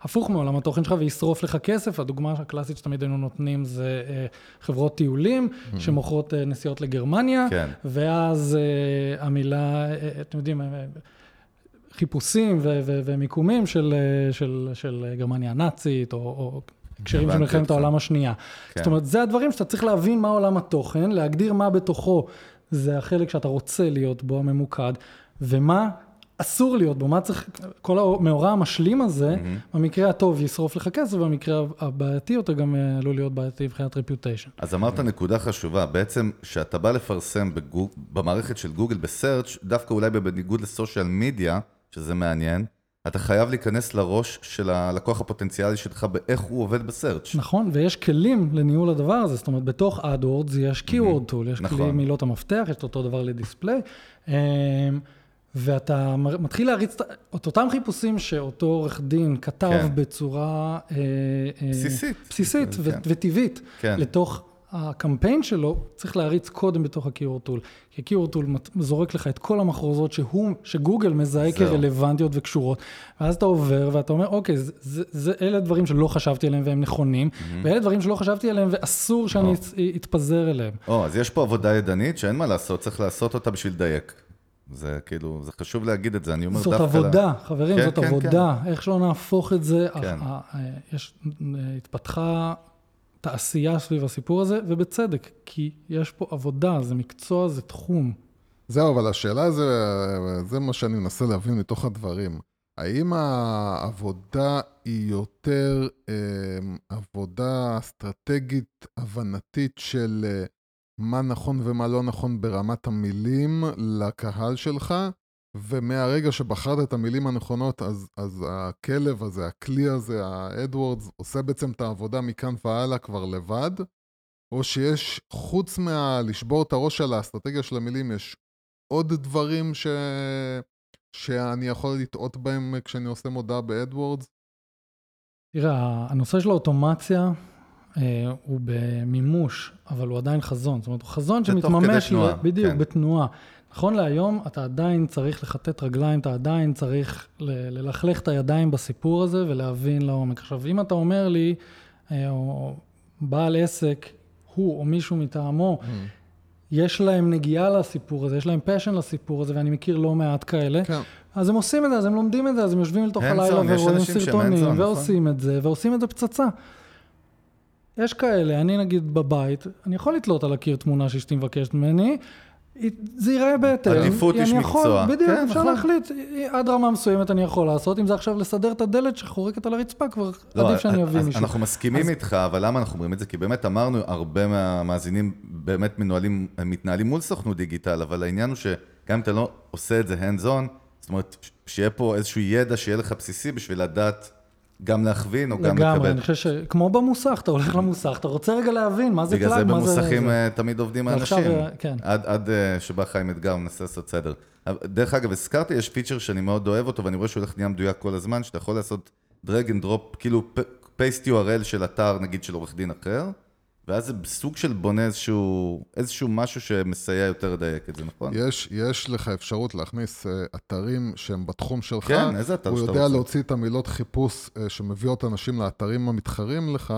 הפוך מעולם התוכן שלך וישרוף לך כסף. הדוגמה הקלאסית שתמיד היינו נותנים זה אה, חברות טיולים שמוכרות אה, נסיעות לגרמניה, כן. ואז אה, המילה, אה, אתם יודעים, אה, חיפושים ומיקומים של, אה, של, של גרמניה הנאצית, או, או הקשרים של מלחמת. העולם השנייה. כן. זאת אומרת, זה הדברים שאתה צריך להבין מה עולם התוכן, להגדיר מה בתוכו זה החלק שאתה רוצה להיות בו, הממוקד, ומה אסור להיות בו, מה צריך, כל המאורע המשלים הזה, במקרה הטוב ישרוף לך כסף, במקרה הבעייתי יותר גם אה, עלול להיות בעייתי מבחינת רפיוטיישן. אז אמרת נקודה חשובה, בעצם כשאתה בא לפרסם בגוג... במערכת של גוגל בסרצ', דווקא אולי בניגוד לסושיאל מדיה, שזה מעניין, אתה חייב להיכנס לראש של הלקוח הפוטנציאלי שלך באיך הוא עובד בסרצ'. נכון, ויש כלים לניהול הדבר הזה, זאת אומרת, בתוך AdWords יש keyword tool, יש נכון. כלי מילות המפתח, יש את אותו דבר לדיספליי, אמ, ואתה מתחיל להריץ את- אותם חיפושים שאותו עורך דין כתב כן. בצורה אה, אה, בסיסית. בסיסית כן. וטבעית, כן. לתוך הקמפיין שלו, צריך להריץ קודם בתוך ה-keyword tool. כי ה-keyword tool זורק לך את כל המחרוזות שהוא, שגוגל מזהה. כרלוונטיות וקשורות, ואז אתה עובר ואתה אומר, אוקיי, זה, זה, זה, אלה דברים שלא חשבתי עליהם והם נכונים, ואלה דברים שלא חשבתי עליהם ואסור שאני. אצ- אתפזר אליהם. או, אז יש פה עבודה ידנית שאין מה לעשות, צריך לעשות אותה בשביל לדייק. זה כאילו, זה חשוב להגיד את זה, אני אומר זאת דווקא... עבודה, חברים, כן, זאת כן, עבודה. איך שלא נהפוך את זה, כן. ה- ה- יש, התפתחה תעשייה סביב הסיפור הזה, ובצדק, כי יש פה עבודה, זה מקצוע, זה תחום. זהו, אבל השאלה זה, זה מה שאני מנסה להבין מתוך הדברים. האם העבודה היא יותר אה, עבודה אסטרטגית, הבנתית של אה, מה נכון ומה לא נכון ברמת המילים לקהל שלך, ומהרגע שבחרת את המילים הנכונות, אז, אז הכלב הזה, הכלי הזה, ה AdWords, עושה בעצם את העבודה מכאן והלאה כבר לבד, או שיש, חוץ מלשבור את הראש על האסטרטגיה של המילים, יש עוד דברים ש... שאני יכול לטעות בהם כשאני עושה מודעה ב AdWords? תראה, הנושא של האוטומציה אה, הוא במימוש, אבל הוא עדיין חזון. זאת אומרת, הוא חזון שמתממש, בדיוק, כן. בתנועה. נכון להיום, אתה עדיין צריך לכתת רגליים, אתה עדיין צריך ללכלך את הידיים בסיפור הזה ולהבין לעומק. עכשיו, אם אתה אומר לי, אה, או בעל עסק, הוא או מישהו מטעמו, יש להם נגיעה לסיפור הזה, יש להם פשן לסיפור הזה, ואני מכיר לא מעט כאלה. כן. אז הם עושים את זה, אז הם לומדים את זה, אז הם יושבים לתוך הלילה ורואים סרטונים, נכון. ועושים את זה, ועושים את זה פצצה. יש כאלה, אני נגיד בבית, אני יכול לתלות על הקיר תמונה שאשתי מבקשת ממני, זה ייראה בהתאם. עדיפות איש מקצוע. בדיוק, כן, אפשר נכון. להחליט, עד רמה מסוימת אני יכול לעשות, אם זה עכשיו לסדר את הדלת שחורקת על הרצפה, כבר לא, עדיף שאני אז אביא מישהו. אנחנו מסכימים איתך, אבל למה אנחנו אומרים את זה? כי באמת אמרנו, הרבה מהמאזינים באמת מנוהלים, מתנהלים מול סוכנות דיגיטל, אבל העניין הוא שגם אם אתה לא עושה את זה hands on, זאת אומרת, שיהיה פה איזשהו ידע שיהיה לך בסיסי בשביל לדעת גם להכווין או גם לגמרי, לקבל. אני חושב שכמו במוסך, אתה הולך למוסך, אתה רוצה רגע להבין מה זה בגלל פלאג, מה זה... במוסכים זה. אה, תמיד עובדים האנשים. אה, כן. עד, עד אה, שבא חיים אתגר, מנסה לעשות סדר. דרך אגב, הזכרתי, יש פיצ'ר שאני מאוד אוהב אותו, ואני רואה שהוא הולך נהיה מדויק כל הזמן, שאתה יכול לעשות drag and drop, כאילו paste URL של אתר, נגיד של עורך דין אחר, ואז זה סוג של בונה איזשהו, איזשהו משהו שמסייע יותר לדייק את זה, נכון? יש, יש לך אפשרות להכניס אה, אתרים שהם בתחום שלך. כן, איזה אתר הוא שאתה יודע רוצה. להוציא את המילות חיפוש אה, שמביאות אנשים לאתרים המתחרים לך,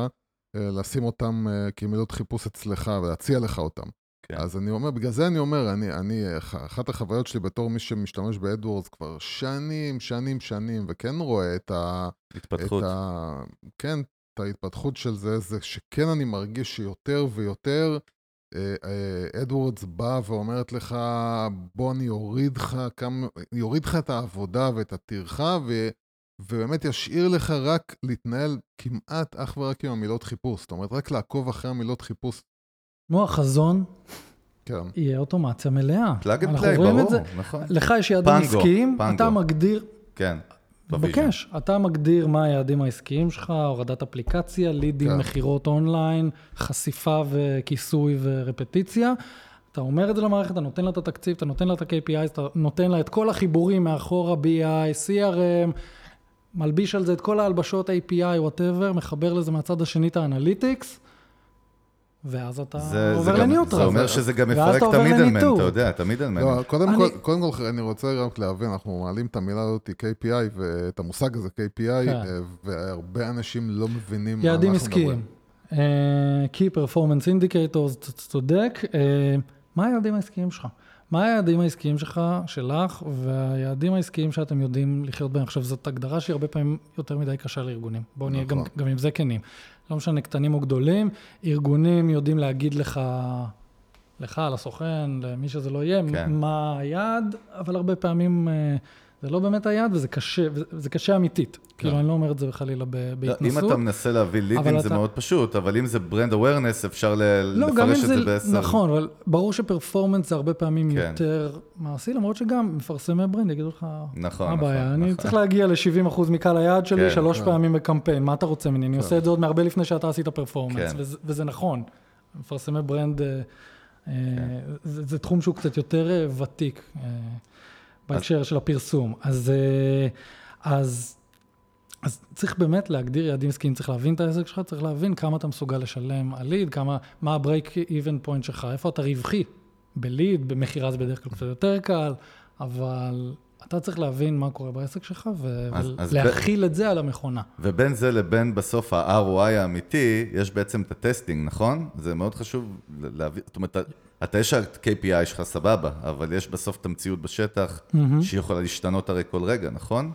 אה, לשים אותם כמילות חיפוש אצלך ולהציע לך אותם. כן. אז אני אומר, בגלל זה אני אומר, אני, אני, אח- אחת החוויות שלי בתור מי שמשתמש ב AdWords כבר שנים, שנים, שנים, וכן רואה את ה... התפתחות. את ה... כן, ההתפתחות של זה, זה שכן אני מרגיש שיותר ויותר אה, אה, AdWords בא ואומרת לך, בוא אני אוריד לך כמה, אני אוריד לך את העבודה ואת הטרחה, ו... ובאמת ישאיר לך רק להתנהל כמעט אך ורק עם המילות חיפוש. זאת אומרת, רק לעקוב אחרי המילות חיפוש. כמו החזון, כן. יהיה אוטומציה מלאה. plug and אנחנו play, רואים את ברור, זה. נכון. לך יש יעדים עסקיים. אתה מגדיר, כן. מבקש, אתה מגדיר מה היעדים העסקיים שלך, הורדת אפליקציה, לידים, כן. מכירות אונליין, חשיפה וכיסוי ורפטיציה. אתה אומר את זה למערכת, אתה נותן לה את התקציב, אתה נותן לה את ה-KPI, אתה נותן לה את כל החיבורים מאחורה, BI, CRM, מלביש על זה את כל ההלבשות API, whatever, מחבר לזה מהצד השני את ה Analytics, ואז אתה זה, זה, עובר גם, ל neutral. זה אומר שזה גם מפרק אתה את ה middleman. אתה יודע, את ה middleman. לא, קודם, אני- כל, קודם כל אני רוצה רק להבין, אנחנו מעלים את המילה הזאת KPI ואת המושג הזה KPI, כן. אה, והרבה אנשים לא מבינים מה יעדים אנחנו מדברים. עסקיים. אה, Key Performance Indicators, אתה צודק. אה, מה היעדים העסקיים שלך? מה היעדים העסקיים שלך, שלך, והיעדים העסקיים שאתם יודעים לחיות בהם? עכשיו, זאת הגדרה שהיא הרבה פעמים יותר מדי קשה לארגונים. בואו נהיה גם, נכון. גם עם זה כנים. לא משנה, קטנים או גדולים, ארגונים יודעים להגיד לך, לך, לסוכן, למי שזה לא יהיה, כן. מה היעד, אבל הרבה פעמים אה, זה לא באמת היעד, וזה קשה, וזה קשה אמיתית. כאילו, אני לא אומר את זה חלילה ב- לא, בהתנסות. אם אתה מנסה להביא לידים זה אתה- מאוד פשוט, אבל אם זה brand awareness אפשר ל- לא, לפרש את זה, זה בעשר. נכון, אבל ברור ש performance זה הרבה פעמים כן. יותר מעשי, למרות שגם מפרסמי brand יגידו לך, נכון, מה הבעיה, נכון, אני נכון. צריך להגיע ל-70% מקהל היעד שלי כן, שלוש כן. פעמים בקמפיין, מה אתה רוצה ממני? אני עושה את זה עוד מהרבה לפני שאתה עשית performance, כן. וזה- וזה נכון. מפרסמי brand, אה, אה, כן. זה זה תחום שהוא קצת יותר אה, ותיק אה, בהקשר של הפרסום. אז אה, אז... אז צריך באמת להגדיר יעדים עסקיים, צריך להבין את העסק שלך, צריך להבין כמה אתה מסוגל לשלם על ליד, כמה, מה ה-break even point שלך, איפה אתה רווחי. בליד, במכירה זה בדרך כלל קצת יותר קל, אבל אתה צריך להבין מה קורה בעסק שלך ולהכיל את זה על המכונה. ובין זה לבין בסוף ה-ROI האמיתי, יש בעצם את הטסטינג, נכון? זה מאוד חשוב להביא, זאת אומרת, אתה יש את ה-KPI שלך סבבה, אבל יש בסוף את המציאות בשטח, שהיא יכולה להשתנות הרי כל רגע, נכון?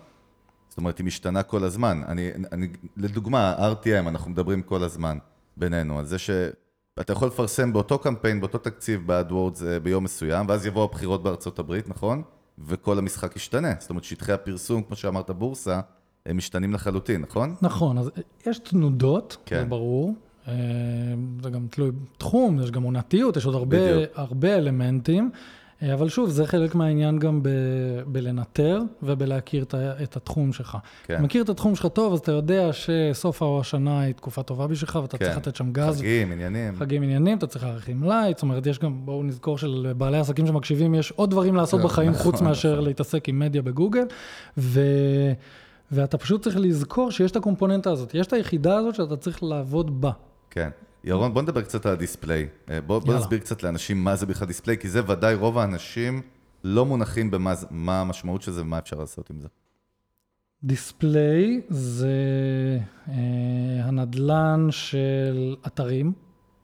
זאת אומרת, היא משתנה כל הזמן. אני, אני, לדוגמה, RTM, אנחנו מדברים כל הזמן בינינו, על זה שאתה יכול לפרסם באותו קמפיין, באותו תקציב ב AdWords ביום מסוים, ואז יבואו הבחירות בארצות הברית, נכון? וכל המשחק ישתנה. זאת אומרת, שטחי הפרסום, כמו שאמרת, בורסה, הם משתנים לחלוטין, נכון? נכון, אז יש תנודות, כן. זה ברור. אה, זה גם תלוי תחום, יש גם עונתיות, יש עוד הרבה, בדיוק. הרבה אלמנטים. אה, אבל שוב, זה חלק מהעניין גם ב, בלנטר ובלהכיר את, את התחום שלך. כן. מכיר את התחום שלך טוב, אז אתה יודע שסוף השנה היא תקופה טובה בשבילך, ואתה כן. צריך לתת שם גז. חגים, עניינים. חגים עניינים, אתה צריך להעריך מלאי, זאת אומרת, יש גם, בואו נזכור שלבעלי עסקים שמקשיבים, יש עוד דברים לעשות כן, בחיים נכון, חוץ מאשר להתעסק עם מדיה בגוגל, ו... ואתה פשוט צריך לזכור שיש את הקומפוננטה הזאת, יש את היחידה הזאת שאתה צריך לעבוד בה. כן. ירון, בוא נדבר קצת על הדיספליי. אה, בוא, בוא. נסביר קצת לאנשים מה זה בכלל דיספליי, כי זה ודאי רוב האנשים לא מונחים במה מה המשמעות של זה ומה אפשר לעשות עם זה. דיספליי זה אה, הנדלן של אתרים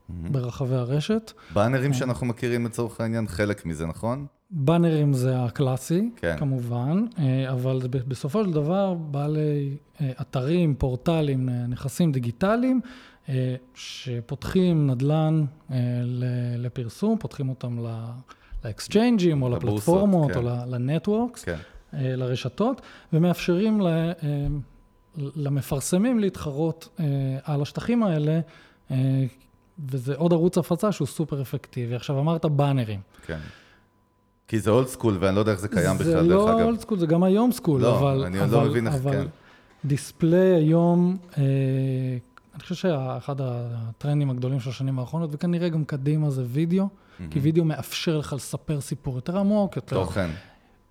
ברחבי הרשת. באנרים שאנחנו מכירים לצורך העניין, חלק מזה, נכון? באנרים זה הקלאסי, כן. כמובן, אה, אבל בסופו של דבר בעלי אה, אתרים, פורטלים, אה, נכסים דיגיטליים, אה, שפותחים נדל"ן אה, לפרסום, פותחים אותם לאקסצ'יינג'ים, או לפלטפורמות, כן. או לנטוורקס, כן. אה, לרשתות, ומאפשרים אה, למפרסמים להתחרות אה, על השטחים האלה, אה, וזה עוד ערוץ הפצה שהוא סופר אפקטיבי. עכשיו, אמרת באנרים. כן. כי זה old school, ואני לא יודע איך זה קיים בכלל, זה דרך לא אגב. old school, זה גם היום school, לא, אבל... אני עוד לא אבל- מבין איך, אבל כן. display היום, אה, אני חושב שאחד הטרנדים הגדולים של השנים האחרונות, וכנראה גם קדימה, זה וידאו, כי וידאו מאפשר לך לספר סיפור יותר עמוק, יותר... תוכן,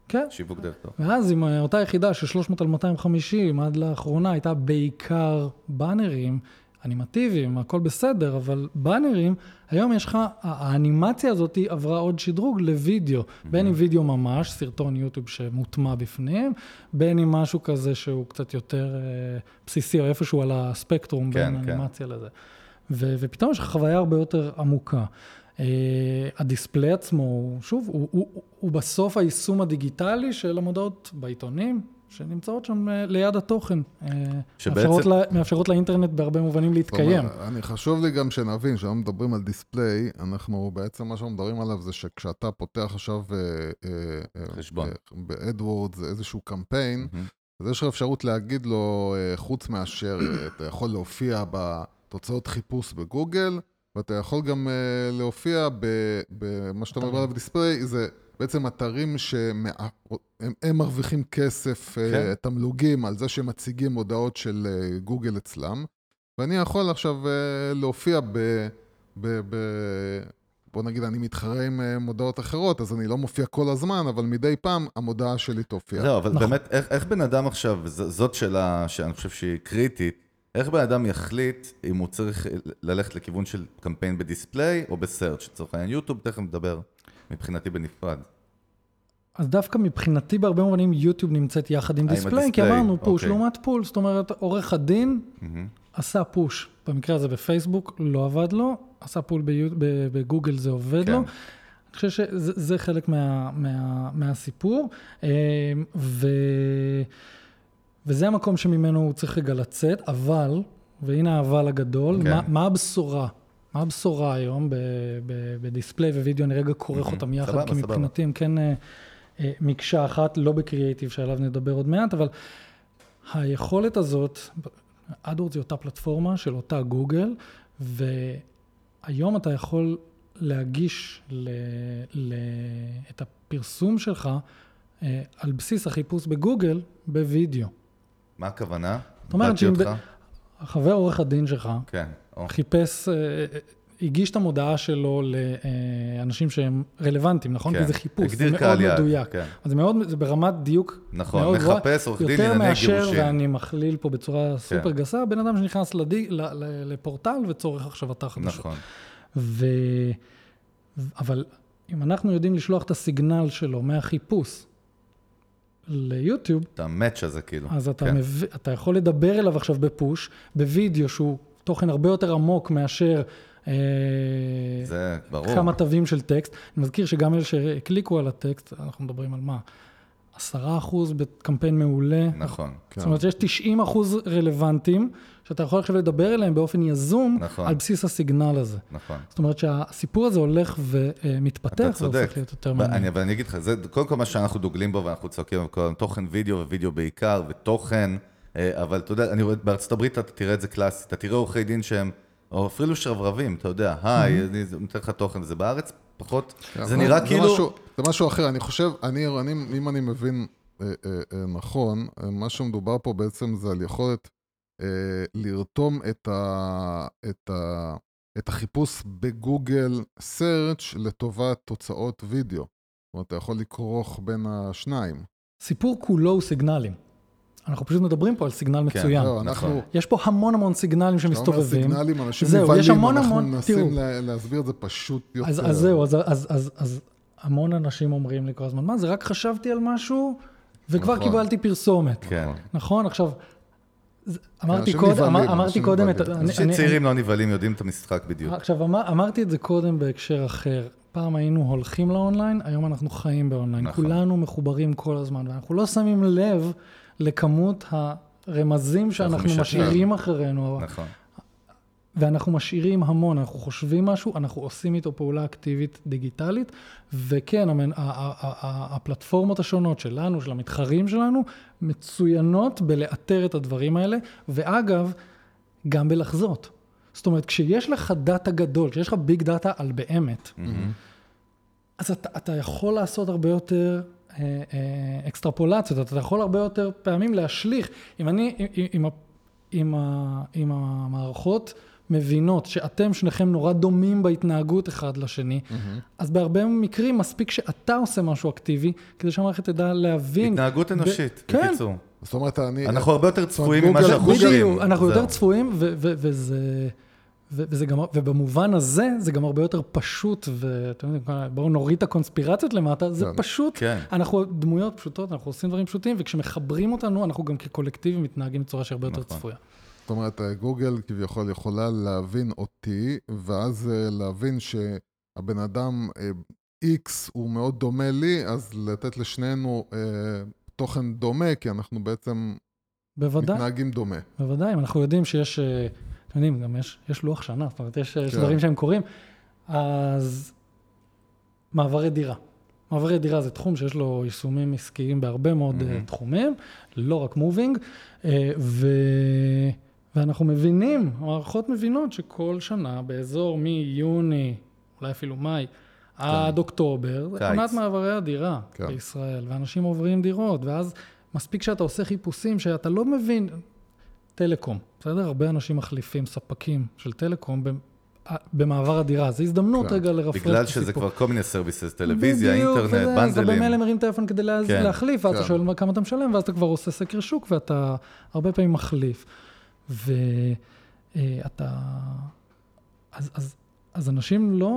כן. שיווק דרך טוב. ואז עם אותה יחידה של 300 על 250, עד לאחרונה הייתה בעיקר באנרים, אנימטיביים, הכל בסדר, אבל באנרים, היום יש לך, האנימציה הזאת עברה עוד שדרוג לוידאו, בין אם וידאו ממש, סרטון יוטיוב שמוטמע בפנים, בין אם משהו כזה שהוא קצת יותר אה, בסיסי, או איפשהו על הספקטרום כן, בין כן. אנימציה לזה. ו- ופתאום יש לך חוויה הרבה יותר עמוקה. Uh, הדיספליי עצמו, שוב, הוא, הוא, הוא, הוא בסוף היישום הדיגיטלי של המודעות בעיתונים, שנמצאות שם אה, ליד התוכן. אה, שבעצם- מאפשרות, לה, מאפשרות לאינטרנט בהרבה מובנים להתקיים. אומרת, אני חשוב לי גם שנבין, כשאנחנו מדברים על display, אנחנו בעצם, מה שאנחנו מדברים עליו זה שכשאתה פותח עכשיו אה, אה, אה, חשבון. ב AdWords איזשהו קמפיין. אז יש לך אפשרות להגיד לו, אה, חוץ מאשר, אה, אתה יכול להופיע בתוצאות חיפוש בגוגל, ואתה יכול גם אה, להופיע במה שאתה מדבר עליו ב display, זה בעצם אתרים שהם הם מרוויחים כסף, אה, כן. תמלוגים על זה שהם מציגים הודעות של אה, גוגל אצלם, ואני יכול עכשיו אה, להופיע ב... ב, ב בוא נגיד, אני מתחרה עם מודעות אחרות, אז אני לא מופיע כל הזמן, אבל מדי פעם המודעה שלי תופיע. זהו, אבל נכון. באמת, איך, איך בן אדם עכשיו, ז- זאת שאלה שאני חושב שהיא קריטית, איך בן אדם יחליט אם הוא צריך ללכת לכיוון של קמפיין בדיספליי או בסרצ' לצורך העניין יוטיוב, תכף נדבר מבחינתי בנפרד. אז דווקא מבחינתי בהרבה מובנים יוטיוב נמצאת יחד עם עם display, כי אמרנו push אוקיי. לעומת pull, זאת אומרת, עורך הדין מהמם. עשה push. במקרה הזה בפייסבוק לא עבד לו, עשה pull בגוגל זה עובד כן. לו. אני חושב שזה זה חלק מה, מה, מהסיפור, אה, ו, וזה המקום שממנו הוא צריך רגע לצאת, אבל, והנה האבל הגדול, כן. מה, מה הבשורה? מה הבשורה היום ב display ווידאו? אני רגע כורך אותם יחד, כי. מבחינתי הם כן אה, אה, מקשה אחת, לא בקריאייטיב שעליו נדבר עוד מעט, אבל היכולת הזאת, AdWords היא אותה פלטפורמה של אותה גוגל, והיום אתה יכול להגיש ל, ל, את הפרסום שלך אה, על בסיס החיפוש בגוגל בווידאו. מה הכוונה? זאת אומרת שאם? ב- החבר עורך הדין שלך כן, או, חיפש, אה, אה, הגיש את המודעה שלו לאנשים שהם רלוונטיים, נכון? כן. כי זה חיפוש, זה מאוד יעד, מדויק. כן. זה מאוד, זה ברמת דיוק נכון, מאוד גבוהה. מחפש עורך דין יותר לענייני מאשר, גירושין. ואני מכליל פה בצורה סופר גסה, בן אדם שנכנס לדי, ל, ל, לפורטל וצורך אתר חדשות. נכון, ו... אבל אם אנחנו יודעים לשלוח את הסיגנל שלו מהחיפוש ליוטיוב, את המאץ' הזה כאילו. אז אתה, כן. מב... אתה יכול לדבר אליו עכשיו בפוש, בווידאו שהוא תוכן הרבה יותר עמוק מאשר אה, זה ברור. כמה תווים של טקסט. אני מזכיר שגם אלה שהקליקו על הטקסט, אנחנו מדברים על מה? עשרה אחוז בקמפיין מעולה. נכון. זאת אומרת, יש 90 אחוז רלוונטיים, שאתה יכול עכשיו לדבר אליהם באופן יזום, נכון. על בסיס הסיגנל הזה. נכון. זאת אומרת שהסיפור הזה הולך ומתפתח, אתה צודק. והופך להיות יותר מעניין. אבל אני אגיד לך, זה קודם כל מה שאנחנו דוגלים בו ואנחנו צועקים כל הזמן, תוכן וידאו ווידאו בעיקר, ותוכן, אה, אבל אתה יודע, אני רואה, בארצות הברית אתה תראה את זה קלאסי, אתה תראה עורכי דין שהם, או אפילו שרברבים, אתה יודע, היי, אני נותן לך תוכן, זה בארץ פחות, כן, זה נראה כאילו, זה משהו אחר, אני חושב, אני, אני, אם אני מבין אה, אה, אה, נכון, אה, מה שמדובר פה בעצם זה על יכולת אה, לרתום את, ה, את, ה, את החיפוש בגוגל search לטובת תוצאות וידאו. זאת אומרת, אתה יכול לכרוך בין השניים. סיפור כולו הוא סיגנלים. אנחנו פשוט מדברים פה על סיגנל מצוין. לא, אנחנו... יש פה המון המון סיגנלים כשאתה אומר שמסתובבים. סיגנלים, אנשים זהו, נבהלים, יש המון אנחנו מנסים תראו. לה- להסביר את זה פשוט יותר. אז, אז זהו, אז, אז, אז, אז המון אנשים אומרים לי כל הזמן, מה זה, רק חשבתי על משהו וכבר נכון. קיבלתי פרסומת. כן. נכון? עכשיו, זה- אמרתי קודם, אמרתי קודם, את, אנשים אני, צעירים לא נבהלים, יודעים את המשחק בדיוק. עכשיו, אמר, אמרתי את זה קודם בהקשר אחר. פעם היינו הולכים לאונליין, היום אנחנו חיים באונליין. נכון. כולנו מחוברים כל הזמן, ואנחנו לא שמים לב לכמות הרמזים שאנחנו. משאירים אחרינו. נכון. ואנחנו משאירים המון, אנחנו חושבים משהו, אנחנו עושים איתו פעולה אקטיבית דיגיטלית, וכן, המנ... הפלטפורמות השונות שלנו, של המתחרים שלנו, מצוינות בלאתר את הדברים האלה, ואגב, גם בלחזות. זאת אומרת, כשיש לך data גדול, כשיש לך big data על באמת, אז אתה, אתה יכול לעשות הרבה יותר אקסטרפולציות, אתה יכול הרבה יותר פעמים להשליך. אם אני, אם, אם, אם, אם המערכות מבינות שאתם שניכם נורא דומים בהתנהגות אחד לשני, אז בהרבה מקרים מספיק שאתה עושה משהו אקטיבי, כדי שהמערכת תדע להבין. התנהגות ב- אנושית, כן, בקיצור. זאת אומרת, אני... אנחנו הרבה יותר צפויים ממה שאנחנו חושבים. בדיוק, אנחנו. יותר צפויים, ו- ו- וזה... ו- וזה גם, ובמובן הזה, זה גם הרבה יותר פשוט, ואתם יודעים, בואו נוריד את הקונספירציות למטה, זה כן. פשוט, כן. אנחנו דמויות פשוטות, אנחנו עושים דברים פשוטים, וכשמחברים אותנו, אנחנו גם כקולקטיב מתנהגים בצורה שהרבה יותר נכון. צפויה. זאת אומרת, גוגל כביכול יכולה להבין אותי, ואז אה, להבין שהבן אדם אה, X הוא מאוד דומה לי, אז לתת לשנינו אה, תוכן דומה, כי אנחנו בעצם בוודאי, מתנהגים דומה. בוודאי, אם אנחנו יודעים שיש, אה, אתם יודעים, גם יש, יש לוח שנה, זאת אומרת, יש, יש כן. דברים שהם קורים, אז מעברי דירה. מעברי דירה זה תחום שיש לו יישומים עסקיים בהרבה מאוד mm-hmm. תחומים, לא רק מובינג, אה, ו... ואנחנו מבינים, המערכות מבינות שכל שנה באזור מיוני, אולי אפילו מאי, עד אוקטובר, זה. עונת מעברי הדירה כן. בישראל, ואנשים עוברים דירות, ואז מספיק שאתה עושה חיפושים שאתה לא מבין, טלקום, בסדר? הרבה אנשים מחליפים ספקים של טלקום במ- במעבר הדירה, זו הזדמנות כן. רגע לרפרש את הסיפור. בגלל שזה כבר כל מיני services, טלוויזיה, בדיוק, אינטרנט, וזה, אז אתה בנדלים. במילא מרים טלפון כדי לה... כן. להחליף, ואז אתה כן. שואל כמה אתה משלם, ואז אתה כבר עושה סקר שוק, ואתה הרבה פעמים מחליף. ואתה... אז, אז, אז אנשים לא,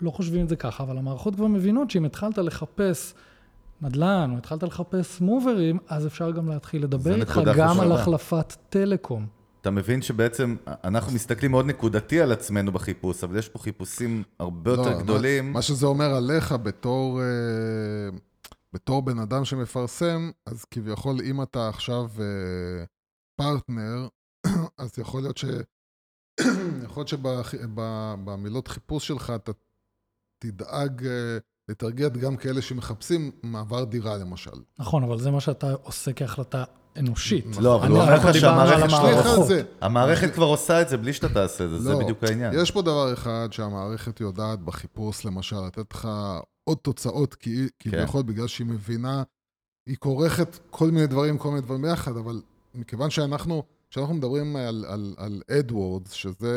לא חושבים את זה ככה, אבל המערכות כבר מבינות שאם התחלת לחפש נדל"ן, או התחלת לחפש מוברים, אז אפשר גם להתחיל לדבר איתך גם על חשובה. החלפת טלקום. אתה מבין שבעצם אנחנו מסתכלים מאוד נקודתי על עצמנו בחיפוש, אבל יש פה חיפושים הרבה יותר לא, גדולים. מה, מה שזה אומר עליך בתור, אה, בתור בן אדם שמפרסם, אז כביכול אם אתה עכשיו אה, פרטנר, [clears throat] אז יכול להיות ש... [clears throat] יכול להיות שבמילות חיפוש שלך אתה תדאג אה, לטרגט גם כאלה שמחפשים מעבר דירה למשל. נכון, אבל זה מה שאתה עושה כהחלטה אנושית. לא, אבל אני- הוא אומר לך שהמערכת שלך-. המערכת כבר עושה את זה בלי שאתה תעשה את זה, זה לא, בדיוק העניין. יש פה דבר אחד שהמערכת יודעת בחיפוש, למשל, לתת לך עוד תוצאות, כי כן. כביכול בגלל שהיא מבינה, היא כורכת כל מיני דברים, כל מיני דברים ביחד, אבל מכיוון שאנחנו, כשאנחנו מדברים על, AdWords, שזה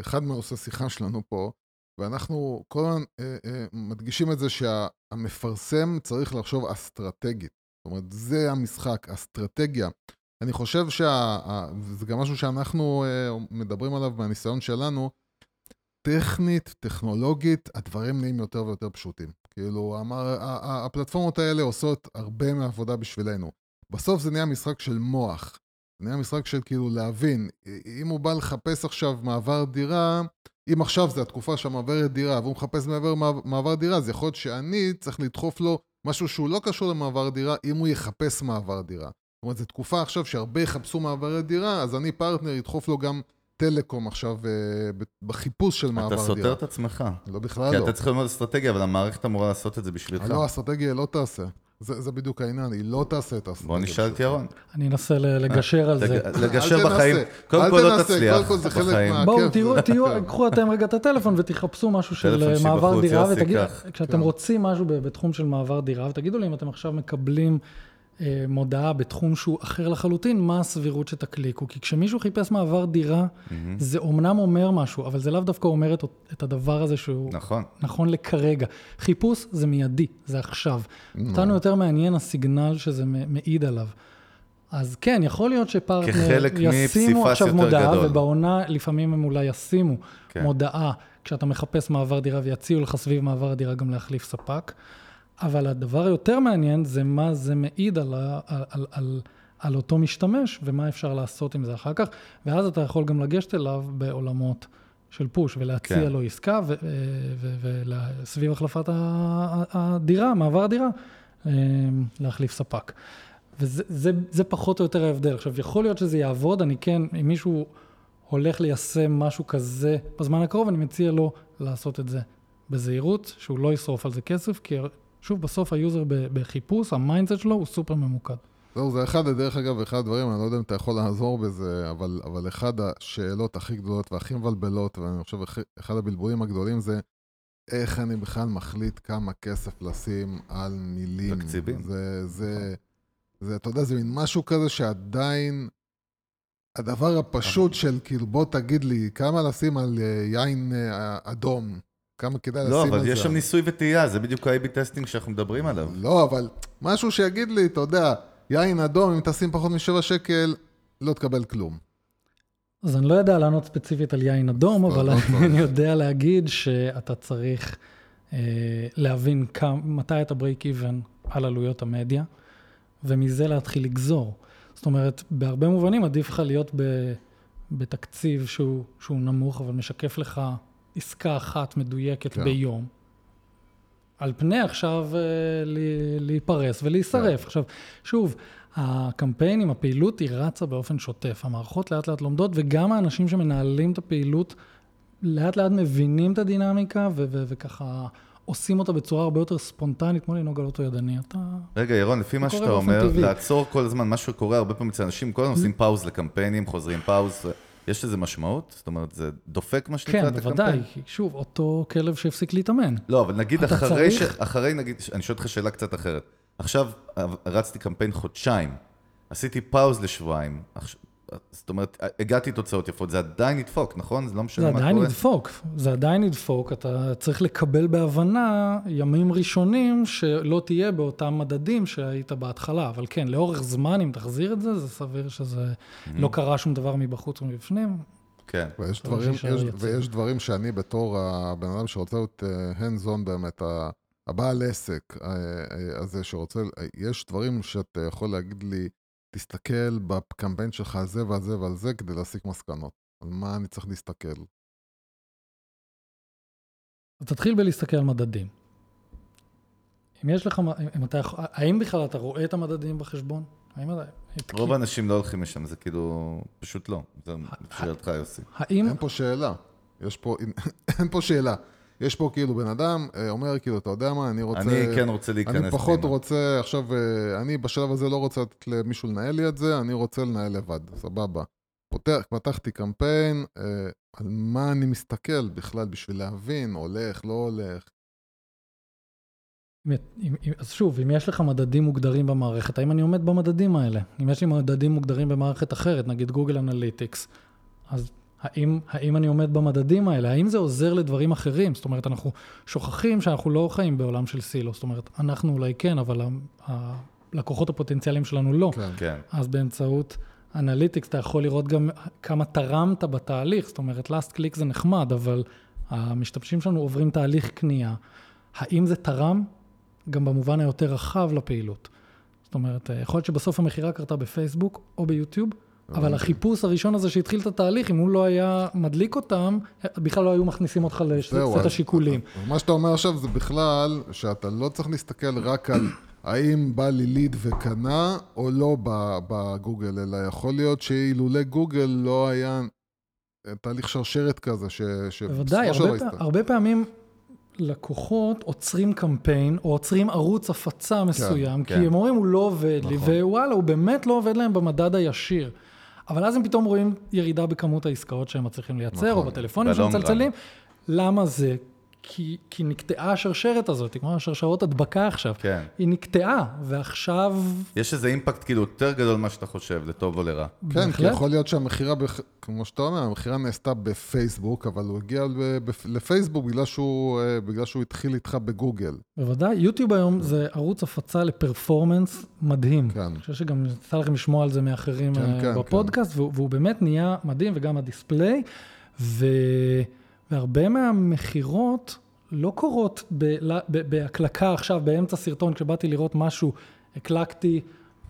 אחד מהעושי שיחה שלנו פה, ואנחנו כל הזמן אה, אה, מדגישים את זה שהמפרסם צריך לחשוב אסטרטגית. זאת אומרת, זה המשחק, אסטרטגיה. אני חושב שזה גם משהו שאנחנו אה, מדברים עליו מהניסיון שלנו, טכנית, טכנולוגית, הדברים נהיים יותר ויותר פשוטים. כאילו, ה- הפלטפורמות האלה עושות הרבה מהעבודה בשבילנו. בסוף זה נהיה משחק של מוח. זה נהיה משחק של כאילו להבין, אם הוא בא לחפש עכשיו מעבר דירה, אם עכשיו זה התקופה שהמעברת דירה, והוא מחפש מעבר, מעבר דירה, אז יכול להיות שאני צריך לדחוף לו משהו שהוא לא קשור למעבר דירה, אם הוא יחפש מעבר דירה. זאת אומרת, זו תקופה עכשיו שהרבה יחפשו מעברי דירה, אז אני פרטנר, ידחוף לו גם טלקום עכשיו אה, בחיפוש של מעבר אתה דירה. סותר את עצמך. לא בכלל כי לא. אתה צריך ללמוד אסטרטגיה, אבל המערכת אמורה לעשות את זה בשבילך. לא, האסטרטגיה לא תעשה. זה, זה בדיוק העניין, היא לא תעשה את הסגל בוא נשאל את. ירון. אני אנסה ל- לגשר על זה. לג- אל לגשר בחיים, קודם כל לא תנסה, תצליח קודם כל זה חלק בחיים. בואו, זה- תהיו, כן. קחו אתם רגע את הטלפון ותחפשו משהו של אה, מעבר דירה, ותגידו, קח. כשאתם כן. רוצים משהו בתחום של מעבר דירה, ותגידו לי אם אתם עכשיו מקבלים אה, מודעה בתחום שהוא אחר לחלוטין, מה הסבירות שתקליקו. כי כשמישהו חיפש מעבר דירה, זה אומנם אומר משהו, אבל זה לאו דווקא אומר את, את הדבר הזה שהוא נכון. נכון לכרגע. חיפוש זה מיידי, זה עכשיו. אותנו יותר מעניין הסיגנל שזה מעיד עליו. אז כן, יכול להיות שפרטנר ישימו עכשיו מודעה, גדול. ובעונה לפעמים הם אולי ישימו כן. מודעה כשאתה מחפש מעבר דירה, ויציעו לך סביב מעבר הדירה גם להחליף ספק. אבל הדבר היותר מעניין זה מה זה מעיד על, ה, על, על, על, על אותו משתמש, ומה אפשר לעשות עם זה אחר כך, ואז אתה יכול גם לגשת אליו בעולמות של push, ולהציע כן. לו עסקה, וסביב החלפת ה- ה- הדירה, מעבר הדירה, אה, להחליף ספק. וזה זה, זה פחות או יותר ההבדל. עכשיו, יכול להיות שזה יעבוד, אני כן, אם מישהו הולך ליישם משהו כזה בזמן הקרוב, אני מציע לו לעשות את זה בזהירות, שהוא לא ישרוף על זה כסף, כי שוב, בסוף ה user בחיפוש, ה mindset שלו הוא סופר ממוקד. זהו, זה אחד, דרך אגב, אחד הדברים, אני לא יודע אם אתה יכול לעזור בזה, אבל, אבל אחד השאלות הכי גדולות והכי מבלבלות, ואני חושב אחד הבלבולים הגדולים זה, איך אני בכלל מחליט כמה כסף לשים על מילים. תקציבים. זה, זה, זה, אתה יודע, זה מין משהו כזה שעדיין, הדבר הפשוט של כאילו, בוא תגיד לי, כמה לשים על אה, יין אה, אדום, כמה כדאי לשים לא, על זה. אבל יש שם ניסוי וטעייה, זה בדיוק ה-AB testing שאנחנו מדברים עליו. לא, אבל משהו שיגיד לי, אתה יודע, יין אדום, אם תשים פחות משבע שקל, לא תקבל כלום. אז אני לא יודע לענות ספציפית על יין אדום, אבל לא. אני [laughs] יודע להגיד שאתה צריך אה, להבין כמה, מתי אתה break even על עלויות המדיה, ומזה להתחיל לגזור. זאת אומרת, בהרבה מובנים עדיף לך להיות ב, בתקציב שהוא, שהוא נמוך, אבל משקף לך עסקה אחת מדויקת כן. ביום. על פני עכשיו אה, להיפרס ולהישרף. עכשיו, שוב, הקמפיינים, הפעילות היא רצה באופן שוטף. המערכות לאט לאט לומדות, וגם האנשים שמנהלים את הפעילות לאט לאט מבינים את הדינמיקה, ו- ו- וככה עושים אותה בצורה הרבה יותר ספונטנית, כמו לנהוג על אוטו ידני. אתה... רגע, ירון, לפי מה שאתה אומר, טבעי. לעצור כל הזמן, מה שקורה הרבה פעמים אצל אנשים, כל הזמן עושים פאוז לקמפיינים, חוזרים פאוז, יש לזה משמעות? זאת אומרת, זה דופק מה שנקרא כן, את בוודאי. הקמפיין? כי שוב, אותו כלב שהפסיק להתאמן. לא, אבל נגיד אחרי, ש... צריך- אחרי, נגיד, אני שואל אותך שאלה קצת אחרת. עכשיו רצתי קמפיין חודשיים, עשיתי פאוז לשבועיים, זאת אומרת, הגעתי תוצאות יפות, זה עדיין ידפוק, נכון? זה לא משנה זה מה עדיין קורה. ידפוק, זה עדיין ידפוק, אתה צריך לקבל בהבנה ימים ראשונים שלא תהיה באותם מדדים שהיית בהתחלה, אבל כן, לאורך זמן, אם תחזיר את זה, זה סביר שזה לא קרה שום דבר מבחוץ ומבפנים. כן. ויש דברים, יש. ויש דברים שאני בתור הבן אדם שרוצה להיות uh, hands on באמת, הבעל עסק uh, uh, הזה שרוצה, יש דברים שאתה יכול להגיד לי, תסתכל בקמפיין שלך על זה ועל זה ועל זה כדי להסיק מסקנות. על מה אני צריך להסתכל. אז תתחיל בלהסתכל על מדדים. אם יש לך, אם אתה יכול, האם בכלל אתה רואה את המדדים בחשבון? האם אתה... רוב האנשים לא הולכים לשם, זה כאילו, פשוט לא. זה שאלתך, יוסי. האם... אין פה שאלה. יש פה, אין פה שאלה. יש פה כאילו בן אדם אה, אומר כאילו, אתה יודע מה, אני רוצה... אני כן רוצה להיכנס אני פחות פנימה. רוצה, עכשיו, אה, אני בשלב הזה לא רוצה לתת למישהו לנהל לי את זה, אני רוצה לנהל לבד, סבבה. פותח, פתחתי קמפיין, אה, על מה אני מסתכל בכלל בשביל להבין, הולך, לא הולך. אז שוב, אם יש לך מדדים מוגדרים במערכת, האם אני עומד במדדים האלה? אם יש לי מדדים מוגדרים במערכת אחרת, נגיד Google Analytics, אז האם, האם אני עומד במדדים האלה? האם זה עוזר לדברים אחרים? זאת אומרת, אנחנו שוכחים שאנחנו לא חיים בעולם של silo. זאת אומרת, אנחנו אולי כן, אבל הלקוחות הפוטנציאליים שלנו לא. כן. כן. אז באמצעות Analytics אתה יכול לראות גם כמה תרמת בתהליך, זאת אומרת, last click זה נחמד, אבל המשתמשים שלנו עוברים תהליך קנייה. האם זה תרם? גם במובן היותר רחב לפעילות. זאת אומרת, יכול להיות שבסוף המכירה קרתה בפייסבוק או ביוטיוב, אבל החיפוש הראשון הזה שהתחיל את התהליך, אם הוא לא היה מדליק אותם, בכלל לא היו מכניסים אותך לסט השיקולים. מה שאתה אומר עכשיו זה בכלל שאתה לא צריך להסתכל רק על [clears throat] האם בא לי ליד וקנה או לא בגוגל, אלא יכול להיות שאילולא גוגל לא היה תהליך שרשרת כזה, ש... בוודאי, הרבה. פע- הרבה פעמים, לקוחות עוצרים קמפיין, או עוצרים ערוץ הפצה מסוים, כי כן. הם אומרים, הוא לא עובד לי, נכון. ווואלה, הוא באמת לא עובד להם במדד הישיר. אבל אז הם פתאום רואים ירידה בכמות העסקאות שהם מצליחים לייצר, או נכון. בטלפונים שהם בלונג מצלצלים. למה זה? כי, כי נקטעה השרשרת הזאת, כמו השרשרות הדבקה עכשיו. כן. היא נקטעה, ועכשיו... יש איזה אימפקט כאילו יותר גדול ממה שאתה חושב, לטוב או לרע. כן, כי בהחלט. יכול להיות שהמכירה, בח- כמו שאתה אומר, המכירה נעשתה בפייסבוק, אבל הוא הגיע לפייסבוק בגלל שהוא, אה, בגלל שהוא התחיל איתך בגוגל. בוודאי, יוטיוב היום זה ערוץ הפצה לפרפורמנס מדהים. כן. אני חושב שגם יצא לכם לשמוע על זה מאחרים כן, אה, כן, בפודקאסט, והוא, והוא באמת נהיה מדהים, וגם הדיספליי, ו... והרבה מהמכירות לא קורות ב... ב... בהקלקה עכשיו, באמצע סרטון, כשבאתי לראות משהו, הקלקתי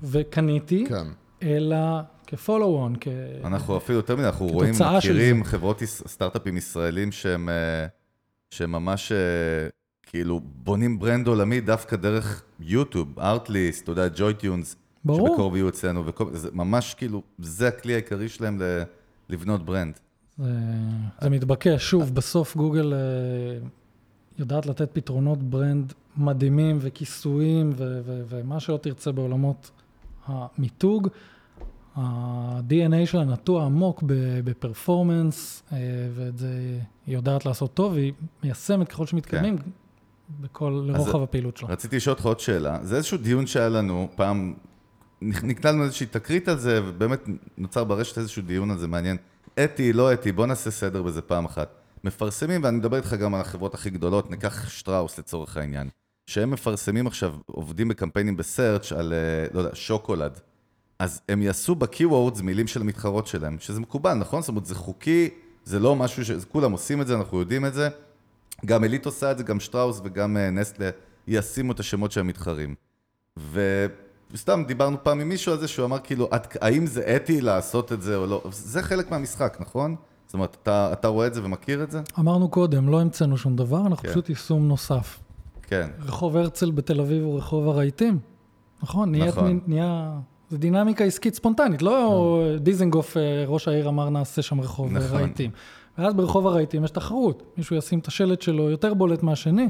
וקניתי, כן. אלא כ follow-on, כ... אנחנו אפילו יותר מדי, אנחנו רואים, מכירים. חברות סטארט-אפים ישראלים שהם, אה, שהם ממש אה, כאילו בונים brand עולמי דווקא דרך YouTube, Artlist, אתה יודע, JoyTunes, ברור. שבקרוב יהיו אצלנו, וכל, זה ממש כאילו, זה הכלי העיקרי שלהם ל, לבנות brand. זה, זה מתבקש. שוב, בסוף גוגל אה, יודעת לתת פתרונות ברנד מדהימים וכיסויים ו- ו- ומה שלא תרצה בעולמות המיתוג. ה-DNA שלה נטוע עמוק בפרפורמנס, אה, ואת זה היא יודעת לעשות טוב, והיא מיישמת ככל שמתקדמים בכל, לרוחב הפעילות שלה. רציתי לשאול אותך עוד שאלה, זה איזשהו דיון שהיה לנו, פעם נקלענו איזושהי תקרית על זה, ובאמת נוצר ברשת איזשהו דיון על זה מעניין. אתי, לא אתי, בוא נעשה סדר בזה פעם אחת. מפרסמים, ואני מדבר איתך גם על החברות הכי גדולות, ניקח שטראוס לצורך העניין, שהם מפרסמים עכשיו, עובדים בקמפיינים בסרצ' על, אה, לא יודע, שוקולד. אז הם יעשו ב-Keywords מילים של המתחרות שלהם, שזה מקובל, נכון? זאת אומרת, זה חוקי, זה לא משהו ש... כולם עושים את זה, אנחנו יודעים את זה. גם אלית עושה את זה, גם שטראוס וגם אה, נסטלה ישימו את השמות של המתחרים. וסתם דיברנו פעם עם מישהו על זה, שהוא אמר כאילו, את, האם זה אתי לעשות את זה או לא? זה חלק מהמשחק, נכון? זאת אומרת, אתה, אתה רואה את זה ומכיר את זה? אמרנו קודם, לא המצאנו שום דבר, אנחנו כן. פשוט יישום נוסף. כן. רחוב הרצל בתל אביב הוא רחוב הרהיטים. נכון, נהיית נכון. נהיה... זה דינמיקה עסקית ספונטנית, לא דיזנגוף, אה, ראש העיר אמר נעשה שם רחוב נכון. רהיטים. ואז ברחוב הרהיטים יש תחרות, מישהו ישים את השלט שלו יותר בולט מהשני.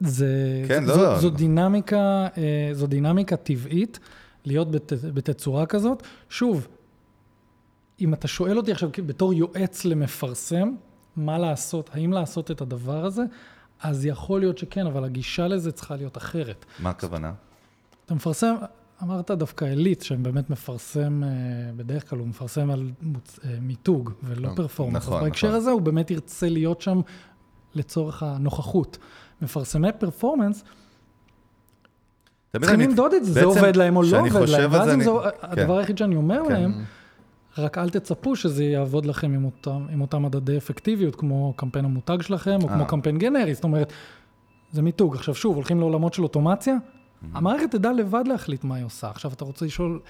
זה, כן, זו, לא, זו לא. דינמיקה, אה, זו דינמיקה טבעית להיות בת, בתצורה כזאת. שוב, אם אתה שואל אותי עכשיו בתור יועץ למפרסם, מה לעשות, האם לעשות את הדבר הזה, אז יכול להיות שכן, אבל הגישה לזה צריכה להיות אחרת. מה הכוונה? אתה מפרסם, אמרת דווקא עילית, שבאמת מפרסם, אה, בדרך כלל הוא מפרסם על מוצ... אה, מיתוג ולא פרפורמנס. נכון, אז בהקשר נכון. הזה הוא באמת ירצה להיות שם לצורך הנוכחות. מפרסמי פרפורמנס, צריכים למדוד את זה, זה עובד להם או לא עובד להם. ואז זה, אם זו, כן. הדבר היחיד שאני אומר כן. להם, רק אל תצפו שזה יעבוד לכם עם אותם, עם אותם מדדי אפקטיביות, כמו קמפיין המותג שלכם, או כמו אה. קמפיין גנרי, זאת אומרת, זה מיתוג. עכשיו שוב, הולכים לעולמות של אוטומציה, המערכת תדע לבד להחליט מה היא עושה. עכשיו אתה רוצה לשאול,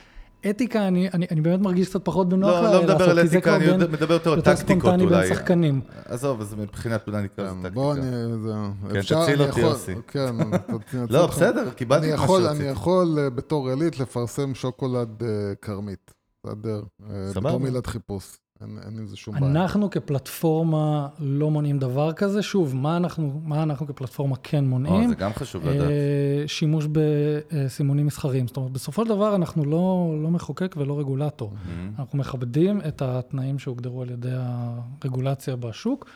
אתיקה, אני, אני, אני באמת מרגיש קצת פחות בנוח לא, לא מדבר על אתיקה, אני בין- מדבר יותר על יותר טקטיקות ספונטני בין אולי. שחקנים. עזוב, אז מבחינת, אולי נקרא לזה כן, טקטיקה. בוא, אני... זה... כן, אפשר- תציל אני אותי, יוסי. כן, [laughs] תציל לא. בסדר, קיבלתי אני את מה שרציתי. אני יכול אה, בתור עילית לפרסם שוקולד אה, כרמית. בסדר? אה, סבבה. בתור מילת חיפוש. אין אין עם זה שום בעיה. אנחנו כפלטפורמה לא מונעים דבר כזה. שוב, מה אנחנו, מה אנחנו כפלטפורמה כן או, מונעים? זה גם חשוב לדעת. אה, שימוש בסימונים מסחריים. זאת אומרת, בסופו של דבר אנחנו לא, לא מחוקק ולא רגולטור. אנחנו מכבדים את התנאים שהוגדרו על ידי הרגולציה בשוק,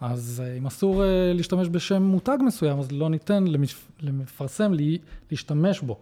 אז אה, אם אסור אה, להשתמש בשם מותג מסוים, אז לא ניתן למפ- למפרסם לי- להשתמש בו.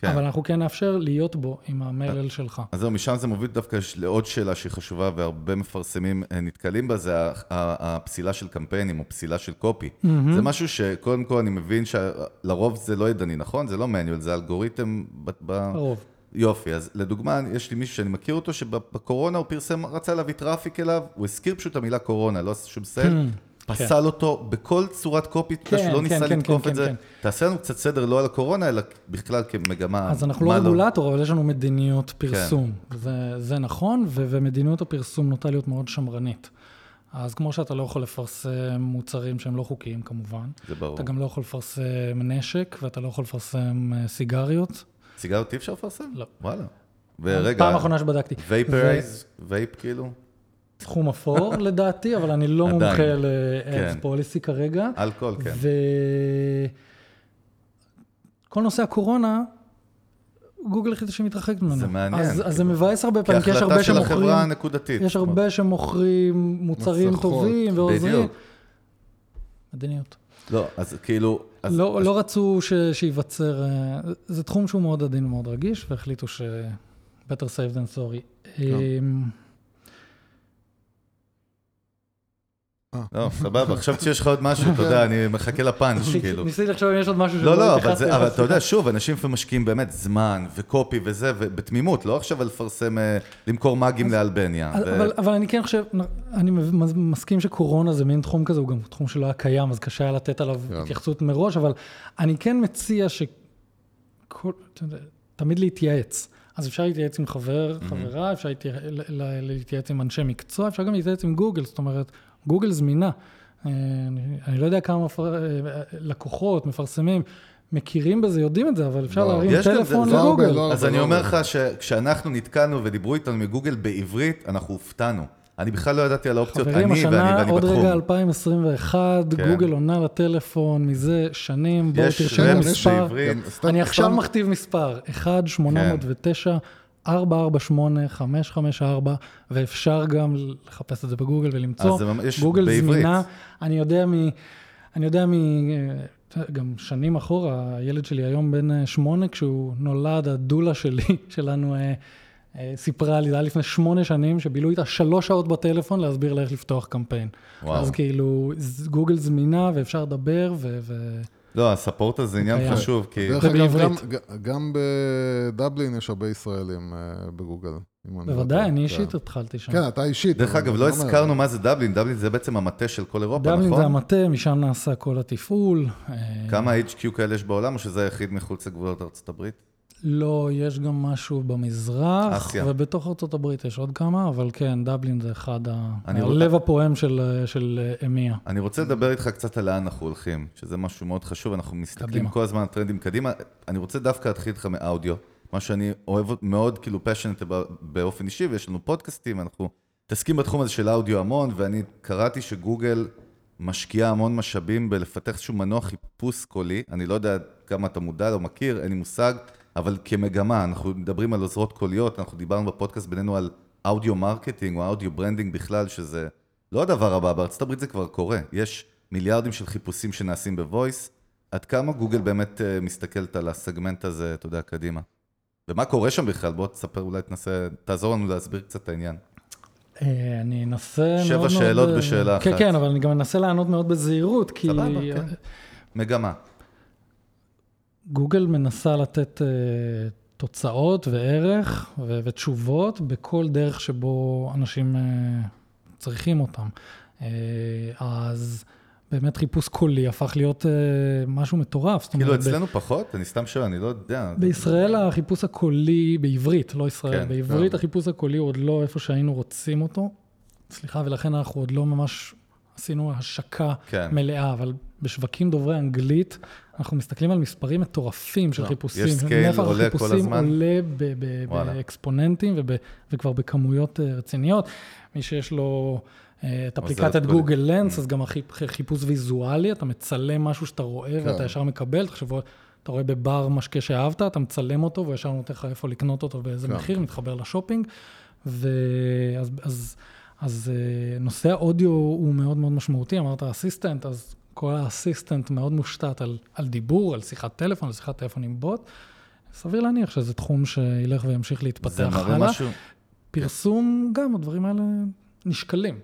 כן. אבל אנחנו כן נאפשר להיות בו עם המלל שלך. אז זהו, משם זה מוביל דווקא לעוד שאלה שהיא חשובה והרבה מפרסמים אה, נתקלים בה, זה הפסילה של קמפיינים או פסילה של copy. זה משהו שקודם כל אני מבין שלרוב זה לא ידני, נכון? זה לא manual, זה אלגוריתם ב... ב- הרוב. יופי, אז לדוגמה, יש לי מישהו שאני מכיר אותו, שבקורונה הוא פרסם, רצה להביא traffic אליו, הוא הזכיר פשוט את המילה קורונה, לא עשה שום sale, פסל אותו בכל צורת copy, כן, שהוא לא כן, ניסה כן, לתקוף כן, את זה. כן. תעשה לנו קצת סדר, לא על הקורונה, אלא בכלל כמגמה. אז אנחנו לא הרגולטור, אבל יש לנו מדיניות כן. פרסום. זה, זה נכון, ו- ומדיניות הפרסום נוטה להיות מאוד שמרנית. אז כמו שאתה לא יכול לפרסם מוצרים שהם לא חוקיים כמובן, זה ברור. אתה גם לא יכול לפרסם נשק, ואתה לא יכול לפרסם אה, סיגריות. סיגריות אי אפשר לפרסם? לא. וואלה. ורגע, פעם אחרונה שבדקתי. וייפרייז, וייפ כאילו? תחום אפור [laughs] לדעתי, אבל אני לא עדיין. מומחה ל-Ads כן. policy כרגע. אלכוהול, כן. וכל נושא הקורונה, גוגל החליטה שהיא מתרחקת ממנו. זה מעניין, אז, אז. זה מבאס הרבה פעמים, כי יש הרבה כהחלטה של שמוכרים, החברה הנקודתית. יש הרבה שמוכרים מוצרים מסכות. טובים ועוזרים. בדיוק. מדיניות. לא, אז כאילו... אז, לא, אז, לא רצו ש, שייווצר, אה, זה תחום שהוא מאוד עדין ומאוד רגיש, והחליטו ש... better safe than sorry. אמ, לא, סבבה, חשבתי שיש לך עוד משהו, אתה יודע, אני מחכה לפאנץ', כאילו. ניסיתי לחשוב אם יש עוד משהו לא, לא, אבל התייחסתי זה- אליו, אבל אתה יודע. שוב, אנשים לפעמים משקיעים באמת זמן וקופי וזה, ובתמימות, לא עכשיו לפרסם, אה, למכור מאגים לאלבניה. אבל, אבל אני כן חושב, אני מס- מסכים שקורונה זה מין תחום כזה, הוא גם תחום שלא היה קיים, אז קשה היה לתת עליו כן. התייחסות מראש, אבל אני כן מציע ש... תמיד להתייעץ. אז אפשר להתייעץ עם חבר, חברה, אפשר להתייעץ עם אנשי מקצוע, אפשר גם להתייעץ עם גוגל, זאת אומרת, גוגל זמינה. אה, אני, אני לא יודע כמה מפר... אה, לקוחות, מפרסמים, מכירים בזה, יודעים את זה, אבל אפשר לא, להרים טלפון זה- זה לגוגל. הרבה, לא אז אני לא אומר. לך שכשאנחנו נתקענו ודיברו איתנו מגוגל בעברית, אנחנו הופתענו. אני בכלל לא ידעתי על האופציות, חברים, אני ואני השנה, ואני עוד בתחום. רגע 2021, כן. גוגל עונה לטלפון מזה שנים, בואו תרשמו מספר. בעברית. אני עכשיו סתם- מכתיב מספר, 1-809. 448-554, ואפשר גם לחפש את זה בגוגל ולמצוא. אז זה ממש- גוגל בעברית. זמינה. אני יודע מ... אני יודע מ... גם שנים אחורה, הילד שלי היום בן אה, שמונה, כשהוא נולד, הדולה שלי, [laughs] שלנו, אה, אה, סיפרה לי, זה היה לפני שמונה שנים, שבילו איתה שלוש שעות בטלפון להסביר לה איך לפתוח קמפיין. וואו. אז כאילו, גוגל זמינה ואפשר לדבר, ו... ו... לא, הספורט הזה עניין. חשוב, כי... דרך אגב, גם, גם בדבלין יש הרבה ישראלים אה, בגוגל. לא בוודאי. אני כן. אישית התחלתי שם. כן, אתה אישית. דרך אגב, לא הזכרנו מה זה דבלין, דבלין זה בעצם המטה של כל אירופה, דבלין נכון? זה המטה, משם נעשה כל התפעול. אה, כמה HQ כאלה יש בעולם, או שזה היחיד מחוץ לגבולות ארצות הברית? לא, יש גם משהו במזרח, אסיה. ובתוך הברית יש עוד כמה, אבל כן, דבלין זה אחד ה... הלב הפועם של, של אמיה. אני רוצה לדבר איתך קצת על לאן אנחנו הולכים, שזה משהו מאוד חשוב, אנחנו מסתכלים קדימה. כל הזמן על טרנדים קדימה. אני רוצה דווקא להתחיל איתך מאודיו, מה שאני אוהב מאוד, כאילו פשנט באופן אישי, ויש לנו פודקאסטים, אנחנו מתעסקים בתחום הזה של אודיו המון, ואני קראתי שגוגל משקיעה המון משאבים בלפתח איזשהו מנוע חיפוש קולי, אני לא יודע כמה אתה מודע או מכיר, אין לי מושג, אבל כמגמה, אנחנו מדברים על עוזרות קוליות, אנחנו דיברנו בפודקאסט בינינו על audio marketing או audio branding בכלל, שזה לא הדבר הבא, בארצות הברית זה כבר קורה. יש מיליארדים של חיפושים שנעשים ב voice. עד כמה גוגל באמת אה, מסתכלת על הסגמנט הזה, אתה יודע, קדימה? ומה קורה שם בכלל? בוא תספר, אולי תנסה, תעזור לנו להסביר קצת את העניין. אה, אני אנסה. שבע מאוד מאוד... שאלות אה, בשאלה כן, אחת. כן, אבל אני גם אנסה לענות מאוד בזהירות, כי סבבה, כן. מגמה. גוגל מנסה לתת uh, תוצאות וערך ו- ותשובות בכל דרך שבו אנשים uh, צריכים אותם. Uh, אז באמת חיפוש קולי הפך להיות uh, משהו מטורף. כאילו אומרת, ב- אצלנו פחות? אני סתם שואל, אני לא יודע. בישראל החיפוש הקולי, בעברית, לא ישראל, כן, בעברית כן. החיפוש הקולי הוא עוד לא איפה שהיינו רוצים אותו. סליחה, ולכן אנחנו עוד לא ממש עשינו השקה כן. מלאה, אבל בשווקים דוברי אנגלית, אנחנו מסתכלים על מספרים מטורפים של לא, חיפושים. יש scale עולה כל הזמן? עולה ב- ב- וואלה. באקספוננטים וב- וכבר בכמויות אה, רציניות. מי שיש לו... אה, את אפליקציית Google Lens, אז גם חיפוש ויזואלי, אתה מצלם משהו שאתה רואה כן. ואתה ישר מקבל, תחשבו, אתה רואה בבר משקה שאהבת, אתה מצלם אותו והוא ישר נותן לך איפה לקנות אותו, באיזה כן. מחיר, מתחבר לשופינג. ואז אז, אז, אה, נושא האודיו הוא מאוד מאוד משמעותי, אמרת assistant, אז כל ה assistant מאוד מושתת על, על דיבור, על שיחת טלפון, על שיחת טלפון עם בוט. סביר להניח שזה תחום שילך וימשיך זה להתפתח מראה הלאה. משהו, פרסום, גם הדברים האלה נשקלים.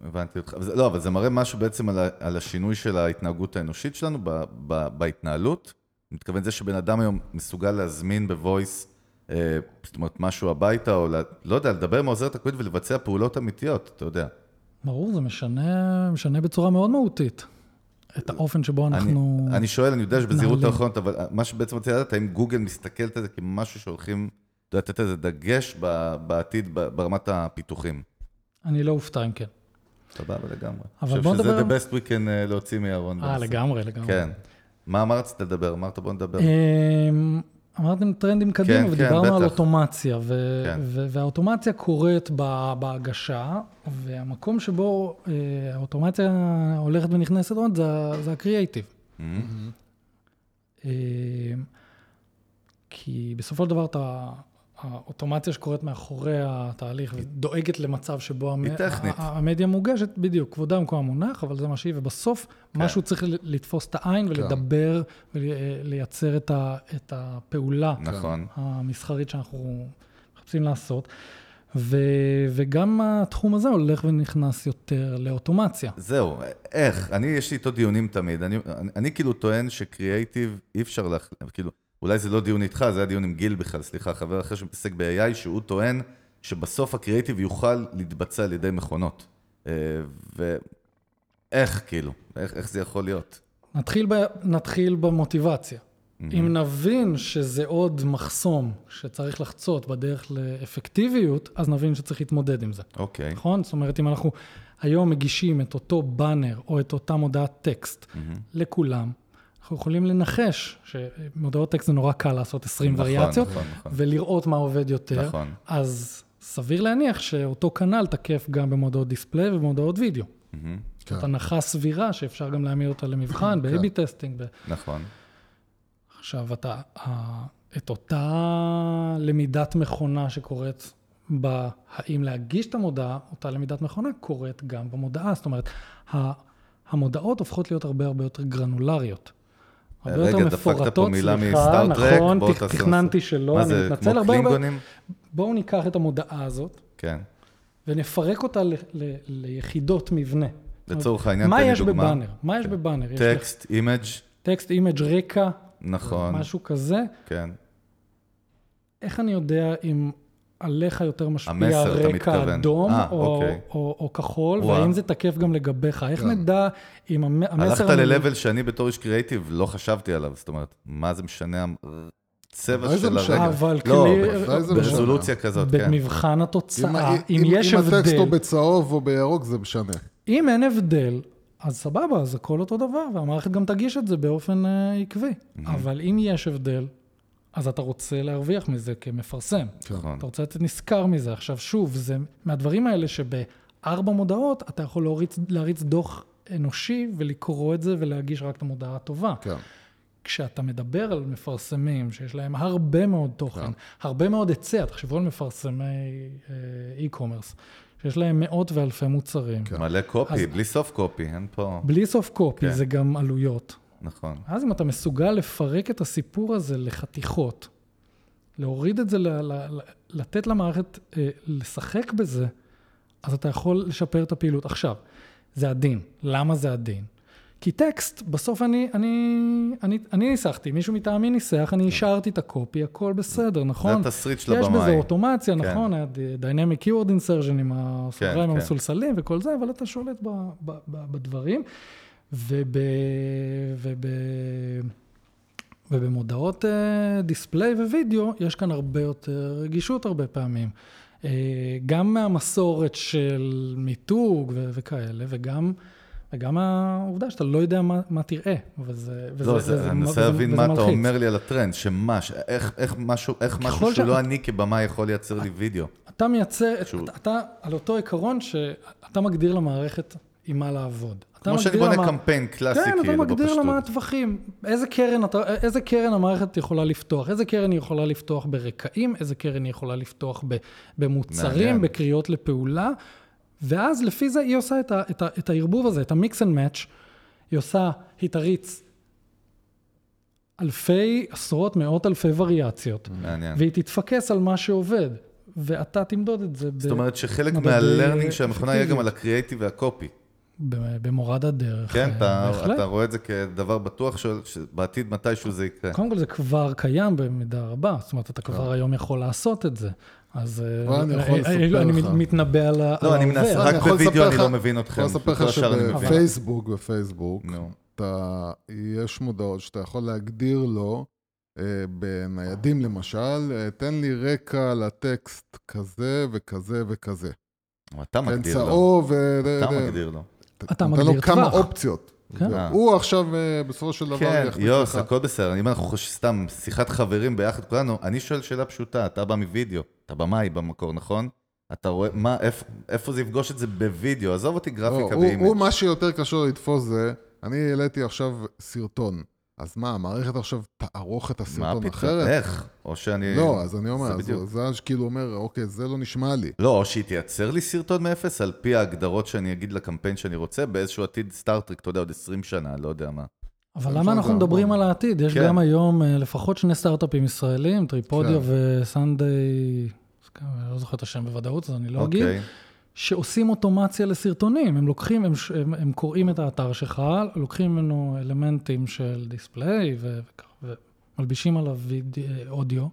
הבנתי אותך. זה- לא, אבל זה מראה משהו בעצם על, ה- על השינוי של ההתנהגות האנושית שלנו ב, ב, בהתנהלות. אני מתכוון זה שבן אדם היום מסוגל להזמין בוויס, אה, זאת אומרת, משהו הביתה, או לה, לא יודע, לדבר עם העוזרת הקולית ולבצע פעולות אמיתיות, אתה יודע. ברור, זה משנה, משנה בצורה מאוד מהותית את האופן שבו אנחנו... אני, אני שואל, אני יודע שבזהירות. האחרונות, אבל מה שבעצם רציתי לדעת, האם גוגל מסתכלת על זה כמשהו שהולכים, לתת איזה דגש בעתיד ברמת הפיתוחים. אני לא אופתע אם כן. סבבה לגמרי. אבל אני בוא חושב שזה נדבר- the best we can אה, להוציא מירון. אה. לגמרי, לגמרי. כן. מה, רצית לדבר? אמרת בוא נדבר. אמ, אמרתם טרנדים קדימה, כן, ודיברנו בטח. על אוטומציה, ו- כן. ו- והאוטומציה קורית בהגשה, והמקום שבו אה, האוטומציה הולכת ונכנסת עוד זה, זה הקריאייטיב. אה, כי בסופו של דבר אתה, האוטומציה שקורית מאחורי התהליך ודואגת למצב שבו המ- המדיה מוגשת, בדיוק, כבודה במקום המונח, אבל זה מה שהיא, ובסוף כן. משהו צריך לתפוס את העין ולדבר ולייצר את, ה, את הפעולה נכון. המסחרית שאנחנו מחפשים לעשות. ו, וגם התחום הזה הולך ונכנס יותר לאוטומציה. זהו, איך? אני, יש לי איתו דיונים תמיד. אני, אני, אני כאילו טוען שקריאייטיב, אי אפשר לה... כאילו, אולי זה לא דיון איתך, זה היה דיון עם גיל בכלל, סליחה, חבר אחר שמתעסק ב-AI, שהוא טוען שבסוף הקריאייטיב יוכל להתבצע על ידי מכונות. אה, ואיך, כאילו? איך, איך זה יכול להיות? נתחיל, ב, נתחיל במוטיבציה. אם נבין שזה עוד מחסום שצריך לחצות בדרך לאפקטיביות, אז נבין שצריך להתמודד עם זה. אוקיי. נכון? זאת אומרת, אם אנחנו היום מגישים את אותו banner או את אותה מודעת טקסט לכולם, אנחנו יכולים לנחש שמודעות טקסט זה נורא קל לעשות 20 נכון, וריאציות, נכון, נכון. ולראות מה עובד יותר. נכון. אז סביר להניח שאותו כנ"ל תקף גם במודעות display ובמודעות וידאו. כן. זאת הנחה סבירה שאפשר גם להעמיד אותה למבחן, ב-AB testing. ב- נכון. עכשיו, אתה, את אותה למידת מכונה שקורית בהאם להגיש את המודעה, אותה למידת מכונה קורית גם במודעה. זאת אומרת, המודעות הופכות להיות הרבה הרבה יותר גרנולריות. הרבה רגע, יותר דפקת פה מפורטות, מילה מ Star Trek, נכון, בוא תעשה- תכננתי שלא, אני מתנצל הרבה הרבה. קלינגונים? בואו ניקח את המודעה הזאת כן. ונפרק אותה ל- ל- ליחידות מבנה. לצורך העניין, מה תן לי דוגמה. בבאנר? מה יש בבאנר? יש לך טקסט, image, טקסט, image, רקע, נכון. משהו כזה. כן. איך אני יודע אם עליך יותר משפיע רקע. אדום אה, או, אוקיי. או, או כחול, וואו. והאם זה תקף גם לגביך? איך כן. נדע אם המ- המסר... הלכת ל-level שאני בתור איש קריאייטיב לא חשבתי עליו, זאת אומרת, מה זה משנה הצבע של משנה. הרגע? אבל לא, כלי- זה ברזולוציה כזאת, כן. במבחן התוצאה, אם, אם, יש אם הטקסט הבדל, הוא בצהוב או בירוק, זה משנה. אם אין הבדל, אז סבבה, אז הכל אותו דבר, והמערכת גם תגיש את זה באופן אה, עקבי. אבל אם יש הבדל, אז אתה רוצה להרוויח מזה כמפרסם. נכון. אתה רוצה להיות נשכר מזה. עכשיו, שוב, זה מהדברים האלה שבארבע מודעות אתה יכול להריץ, להריץ דוח אנושי ולקרוא את זה ולהגיש רק את המודעה הטובה. כן. כשאתה מדבר על מפרסמים שיש להם הרבה מאוד תוכן, כן. הרבה מאוד היצע, תחשבו על מפרסמי אה, e-commerce, שיש להם מאות ואלפי מוצרים. כן. מלא קופי, אז- בלי סוף קופי, אין פה... בלי סוף קופי, כן. זה גם עלויות. נכון. אז אם אתה מסוגל לפרק את הסיפור הזה לחתיכות, להוריד את זה, ל- ל- לתת למערכת אה, לשחק בזה, אז אתה יכול לשפר את הפעילות. עכשיו, זה הדין. למה זה הדין? כי טקסט, בסוף אני, אני, אני, אני ניסחתי, מישהו מטעמי ניסח, אני השארתי את הקופי, הכל בסדר, נכון? זה התסריט של יש הבמאי. בזה אוטומציה, כן. נכון? היה Dynamic Keyword Insertion עם הסוגריים כן. המסולסלים וכל זה, אבל אתה שולט ב, ב, ב, בדברים. וב... וב... ובמודעות דיספליי ווידאו, יש כאן הרבה יותר רגישות הרבה פעמים. אה, גם מהמסורת של מיתוג ו- וכאלה, וגם, וגם העובדה שאתה לא יודע מה, מה תראה. וזה, וזה, לא, זה, וזה, אני מנסה להבין מה אתה. אומר לי על הטרנד, שמה, ש- איך, איך משהו, איך משהו שלא שה- אני כבמאי יכול לייצר לי וידאו. אתה מייצר, שהוא- אתה, אתה על אותו עיקרון שאתה מגדיר למערכת עם מה לעבוד. אתה כמו שאני בונה קמפיין קלאסי, כן, אתה כאילו, מגדיר לה מה בפשטות. הטווחים. איזה קרן, אתה, איזה קרן המערכת יכולה לפתוח, איזה קרן היא יכולה לפתוח ברקעים, איזה קרן היא יכולה לפתוח ב, במוצרים, מעניין. בקריאות לפעולה, ואז לפי זה היא עושה את, ה, את, ה, את הערבוב הזה, את ה mix and match, היא עושה, היא תריץ אלפי, עשרות, מאות אלפי וריאציות, מעניין. והיא תתפקס על מה שעובד, ואתה תמדוד את זה זאת אומרת שחלק מה learning של המכונה יהיה גם. על הקריאייטיב והקופי. במורד הדרך. כן, אה, אתה. אתה רואה את זה כדבר בטוח שבעתיד מתישהו זה יקרה. קודם כל זה כבר קיים במידה רבה, זאת אומרת, אתה כבר היום יכול לעשות את זה. אז אה, אני אה, אני. מתנבא על לא, על אני מנסה. רק אני בווידאו אני לא מבין אתכם. יכול לספר כל לך אני. שבפייסבוק, בפייסבוק, יש מודעות שאתה יכול להגדיר לו, בניידים למשל, תן לי רקע לטקסט כזה וכזה וכזה. אתה כן, מגדיר לו. צהוב. אתה מגדיר לו. אתה נותן מגדיר לו כמה טווח. אופציות. כן. הוא עכשיו, אה, בסופו של דבר, כן, יוס. הכל בסדר. אם אנחנו חושבים סתם שיחת חברים ביחד כולנו, אני שואל שאלה פשוטה, אתה בא מווידאו, אתה במאי במקור, נכון? אתה רואה, מה, איפה, איפה זה יפגוש את זה בווידאו? עזוב אותי לא, גרפיקה הוא. הוא, מה שיותר קשור לתפוס זה, אני העליתי עכשיו סרטון. אז מה, המערכת עכשיו תערוך את מה הסרטון פתאום? אחרת? איך? או שאני... לא, אז אני אומר, זה אז בדיוק. הוא- זה אז כאילו אומר, אוקיי, זה לא נשמע לי. לא, או שהיא תייצר לי סרטון מאפס על פי ההגדרות שאני אגיד לקמפיין שאני רוצה, באיזשהו עתיד Star Trek, אתה יודע, עוד 20 שנה, לא יודע מה. אבל למה אנחנו מדברים נכון. על העתיד? יש כן. גם היום אה, לפחות שני סטארט-אפים ישראלים, Treepodia כן. וסנדיי, אני לא זוכר את השם בוודאות, אז אני לא אגיד, אוקיי. שעושים אוטומציה לסרטונים. הם לוקחים, הם, הם, הם קוראים את האתר שלך, לוקחים ממנו אלמנטים של דיספליי ומלבישים עליו וידאו, אודיו.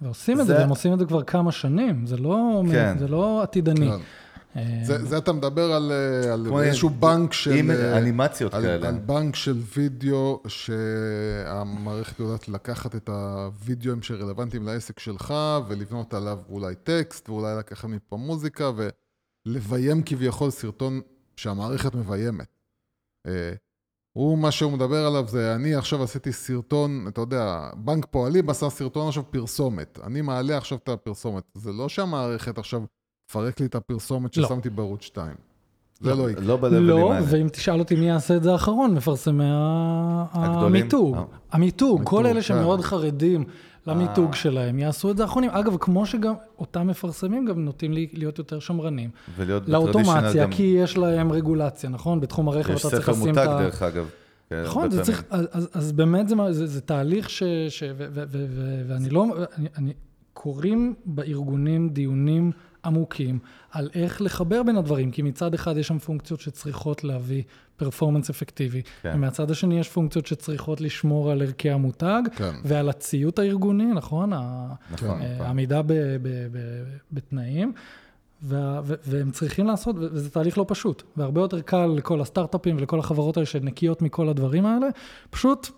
ועושים את זה, זה- והם עושים את זה כבר כמה שנים, זה לא, כן. זה לא עתידני. כן. אה, זה, זה אתה מדבר על, אה, על איזשהו בנק של... אה, אנימציות על, כאלה. על בנק של וידאו שהמערכת יודעת לקחת את הוידאוים שרלוונטיים לעסק שלך ולבנות עליו אולי טקסט ואולי לקחת מפה מוזיקה ולביים כביכול סרטון שהמערכת מביימת. הוא, מה שהוא מדבר עליו זה, אני עכשיו עשיתי סרטון, אתה יודע, בנק פועלים עשה סרטון עכשיו פרסומת. אני מעלה עכשיו את הפרסומת. זה לא שהמערכת עכשיו תפרק לי את הפרסומת לא. ששמתי בערוץ 2. זה לא יקרה. לא בלבלים לא, האלה. ואם תשאל אותי מי יעשה את זה האחרון, מפרסמי? המיתוג. אה. המיתוג, כל אלה כן. שמאוד חרדים למיתוג אה. שלהם, יעשו את זה האחרונים. אגב, כמו שגם אותם מפרסמים גם נוטים להיות יותר שמרנים. ולהיות לאוטומציה, כי יש להם רגולציה, נכון? בתחום הרכב יש אתה צריך ספר לשים מותג את ה... דרך אגב. כן, נכון, זה צריך. אז, באמת זה, תהליך ש... ש ו, ו, ו, ו, ואני לא, אני, אני, קורים בארגונים דיונים עמוקים על איך לחבר בין הדברים, כי מצד אחד יש שם פונקציות שצריכות להביא פרפורמנס אפקטיבי, כן. ומהצד השני יש פונקציות שצריכות לשמור על ערכי המותג, כן. ועל הציות הארגוני, נכון? נכון, אה, נכון. עמידה ב, ב, ב, בתנאים. וה, ו, והם צריכים לעשות, וזה תהליך לא פשוט, והרבה יותר קל לכל הסטארט-אפים ולכל החברות האלה שנקיות מכל הדברים האלה, פשוט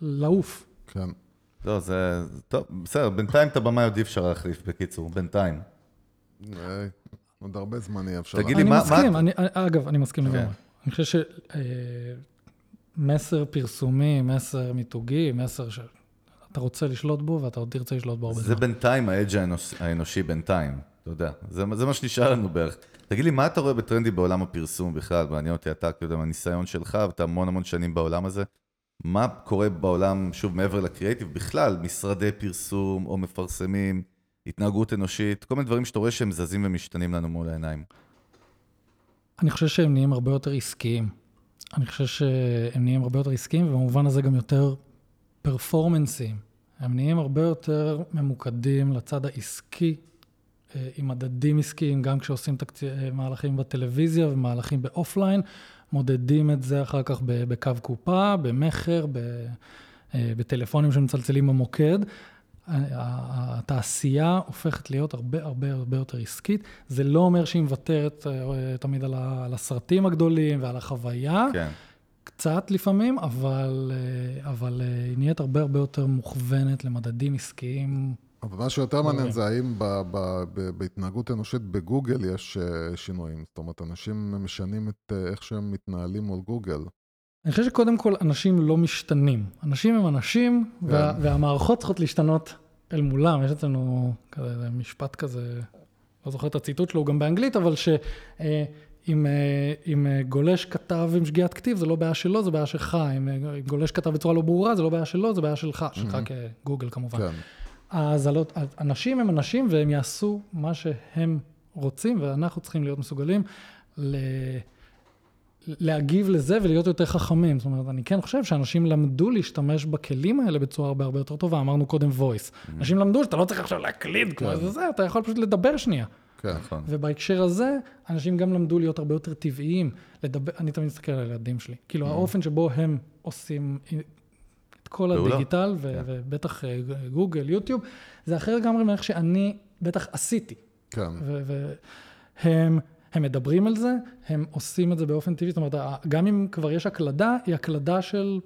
לעוף. כן. לא, זה... טוב, בסדר, בינתיים את הבמאי עוד אי אפשר להחליף, בקיצור, בינתיים. אה, עוד הרבה זמן יהיה אפשר. תגיד לי, אני מסכים, מה- אני, אני- אגב, אני מסכים כן. לגמרי. אני חושב שמסר פרסומי, מסר מיתוגי, מסר שאתה רוצה לשלוט בו ואתה עוד תרצה לשלוט בו הרבה זה זמן. בינתיים האדג' האנוש- האנושי בינתיים, אתה יודע. זה, זה מה שנשאר לנו בערך. תגיד לי, מה אתה רואה בטרנדי בעולם הפרסום בכלל? מעניין אותי, אתה, אתה יודע, מהניסיון שלך, ואתה המון המון שנים בעולם הזה. מה קורה בעולם, שוב, מעבר לקריאייטיב, בכלל, משרדי פרסום או מפרסמים, התנהגות אנושית, כל מיני דברים שאתה רואה שהם זזים ומשתנים לנו מול העיניים. אני חושב שהם נהיים הרבה יותר עסקיים. אני חושב שהם נהיים הרבה יותר עסקיים, ובמובן הזה גם יותר פרפורמנסים. הם נהיים הרבה יותר ממוקדים לצד העסקי, אה, עם מדדים עסקיים, גם כשעושים תקצ... אה, מהלכים בטלוויזיה ומהלכים באופליין, מודדים את זה אחר כך בקו קופה, במכר. אה, בטלפונים שמצלצלים במוקד. התעשייה הופכת להיות הרבה הרבה הרבה יותר עסקית. זה לא אומר שהיא מוותרת אה, תמיד על הסרטים הגדולים ועל החוויה, כן. קצת לפעמים, אבל, אה, אבל אה, היא נהיית הרבה הרבה יותר מוכוונת למדדים עסקיים. אבל מה שיותר מעניין מעולה. זה האם ב- ב- ב- בהתנהגות אנושית בגוגל יש אה, שינויים. זאת אומרת, אנשים משנים את אה, איך שהם מתנהלים מול גוגל. אני חושב שקודם כל אנשים לא משתנים. אנשים הם אנשים, וה, כן. והמערכות צריכות להשתנות אל מולם. יש אצלנו כזה משפט כזה, לא זוכר את הציטוט שלו, הוא גם באנגלית, אבל שאם אם אה, גולש כתב עם שגיאת כתיב, זה לא בעיה שלו, זה בעיה שלך. אם אה, גולש כתב בצורה לא ברורה, זה לא בעיה שלו, זה בעיה שלך. שלך כגוגל כמובן. כן. אז אנשים הם אנשים והם יעשו מה שהם רוצים, ואנחנו צריכים להיות מסוגלים ל... להגיב לזה ולהיות יותר חכמים. זאת אומרת, אני כן חושב שאנשים למדו להשתמש בכלים האלה בצורה הרבה הרבה יותר טובה. אמרנו קודם voice. אנשים למדו שאתה לא צריך עכשיו להקליד כמו איזה זה, אתה יכול פשוט לדבר שנייה. כן. נכון. ובהקשר הזה, אנשים גם למדו להיות הרבה יותר טבעיים. לדבר, אני תמיד מסתכל על הילדים שלי. כאילו, האופן שבו הם עושים כל פעולה. הדיגיטל, ו- ובטח אה, גוגל, יוטיוב, זה אחר לגמרי מאיך שאני בטח עשיתי. כן. והם הם מדברים על זה, הם עושים את זה באופן טבעי, זאת אומרת, גם אם כבר יש הקלדה, היא הקלדה של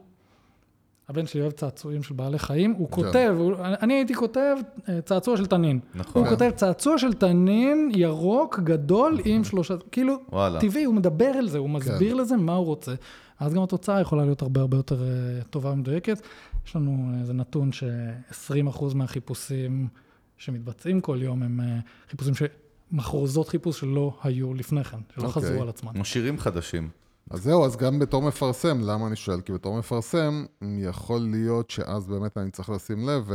הבן שלי אוהב צעצועים של בעלי חיים, הוא כן. כותב, הוא- אני הייתי כותב אה, צעצוע של תנין. נכון. הוא כותב צעצוע של תנין ירוק גדול עם שלושה, כאילו, וואלה. טבעי, הוא מדבר על זה, הוא מסביר לזה מה הוא רוצה. אז גם התוצאה יכולה להיות הרבה הרבה יותר אה, טובה ומדויקת. יש לנו איזה נתון ש-20% מהחיפושים שמתבצעים כל יום הם אה, חיפושים ש... מחרוזות חיפוש שלא היו לפני כן, שלא אוקיי. חזרו על עצמם. כמו שירים חדשים. אז זהו, אז גם בתור מפרסם, למה אני שואל? כי בתור מפרסם, יכול להיות שאז באמת אני צריך לשים לב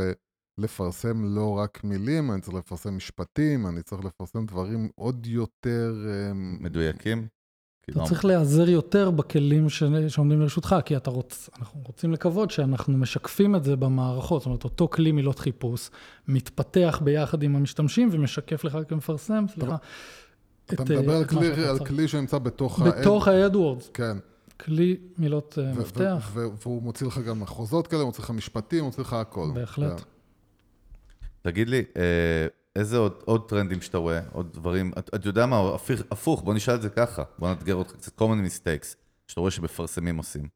ולפרסם לא רק מילים, אני צריך לפרסם משפטים, אני צריך לפרסם דברים עוד יותר... מדויקים. אתה כאילו, צריך להיעזר יותר בכלים ש... שעומדים לרשותך, כי אתה רוצ... אנחנו רוצים לקוות שאנחנו משקפים את זה במערכות. זאת אומרת, אותו כלי מילות חיפוש מתפתח ביחד עם המשתמשים ומשקף לך כמפרסם, סליחה. אתה את, אה, מדבר על את מה כלי- על. כלי שנמצא בתוך בתוך ה-AdWords, כן. כלי מילות אה, ו- מפתח, ו- ו- והוא מוציא לך גם מחוזות כאלה, הוא מוציא לך משפטים, הוא מוציא לך הכל. בהחלט. כן. תגיד לי, אה, איזה עוד, עוד טרנדים שאתה רואה, עוד דברים, אתה את יודע מה, הפוך, הפוך, בוא נשאל את זה ככה, בוא נאתגר אותך קצת, common mistakes, שאתה רואה שמפרסמים עושים.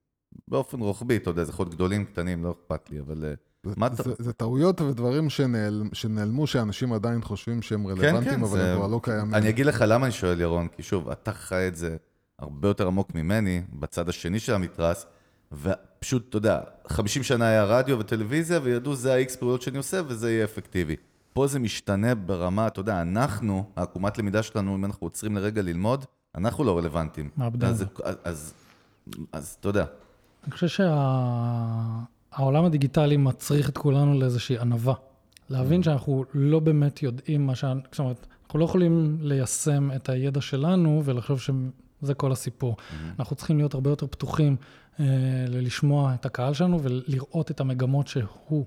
באופן רוחבי, אתה יודע, זה יכול להיות גדולים, קטנים, לא אכפת לי, אבל... אה, זה- מה אתה... זה- זה טעויות ודברים שנעל- שנעלמו, שאנשים עדיין חושבים שהם רלוונטיים, אבל זה- הם כבר לא קיימים. אני אגיד לך למה אני שואל, ירון, כי שוב, אתה חי את זה הרבה יותר עמוק ממני, בצד השני של המתרס, ופשוט, אתה יודע, 50 שנה היה רדיו וטלוויזיה, וידעו, זה ה-X פעולות שאני עושה, וזה יהיה אפקטיבי. פה זה משתנה ברמה, אתה יודע, אנחנו, העקומת למידה שלנו, אם אנחנו עוצרים לרגע ללמוד, אנחנו לא רלוונטיים. מאבדים אז, אז, אז, אז אתה יודע, אני חושב שהעולם הדיגיטלי מצריך את כולנו לאיזושהי ענווה. להבין שאנחנו לא באמת יודעים מה ש... זאת אומרת, אנחנו לא יכולים ליישם את הידע שלנו ולחשוב שזה כל הסיפור. אנחנו צריכים להיות הרבה יותר פתוחים אה, ללשמוע את הקהל שלנו ולראות את המגמות שהוא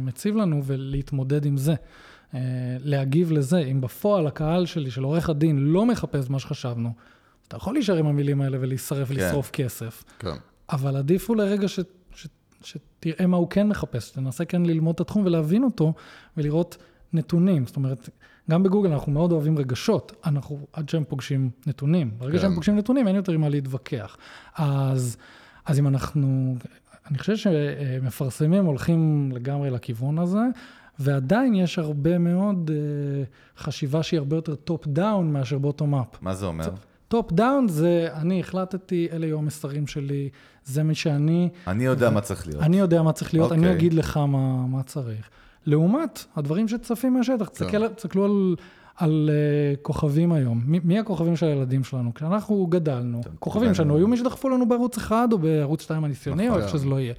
מציב לנו ולהתמודד עם זה. אה, להגיב לזה. אם בפועל הקהל שלי, של עורך הדין, לא מחפש מה שחשבנו, אתה יכול להישאר עם המילים האלה ולהישרף ולשרוף כסף. כן. אבל עדיף הוא לרגע ש, ש, שתראה מה הוא כן מחפש, שתנסה כן ללמוד את התחום ולהבין אותו ולראות נתונים. זאת אומרת, גם בגוגל אנחנו מאוד אוהבים רגשות, אנחנו עד שהם פוגשים נתונים. ברגע כן. שהם פוגשים נתונים אין יותר עם מה להתווכח. אז, אז אם אנחנו, אני חושב שמפרסמים הולכים לגמרי לכיוון הזה, ועדיין יש הרבה מאוד אה, חשיבה שהיא הרבה יותר top down מאשר bottom up. מה זה אומר? top down זה אני החלטתי, אלה יהיו המסרים שלי, זה מי שאני, אני יודע מה צריך להיות. אני יודע מה צריך להיות, אני אוקיי. אגיד לך מה, מה צריך. לעומת הדברים שצפים מהשטח, תסתכל, תסתכלו על, על אה, כוכבים היום. מי, מי הכוכבים של הילדים שלנו? כשאנחנו גדלנו, כוכבים. שלנו היו מי שדחפו לנו בערוץ אחד או בערוץ 2 הניסיוני, או נכון. איפה שזה לא יהיה.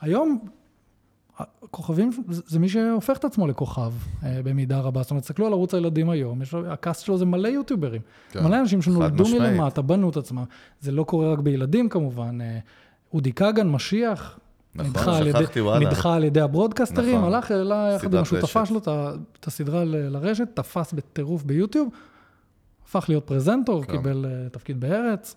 היום, כוכבים זה מי שהופך את עצמו לכוכב אה, במידה רבה. זאת אומרת, תסתכלו על ערוץ הילדים היום, יש הקאסט שלו זה מלא יוטיוברים. כן. מלא אנשים שנולדו. מלמטה, בנו את עצמם. זה לא קורה רק בילדים כמובן. אה, אודי כגן, משיח, נכון, נדחה, על ידי, שכחתי, וואלה. נדחה על ידי הברודקאסטרים, נכון. הלך, העלה יחד עם השותפה. שלו את הסדרה לרשת, תפס בטירוף ביוטיוב, הפך להיות פרזנטור, כן. קיבל אה, תפקיד בארץ.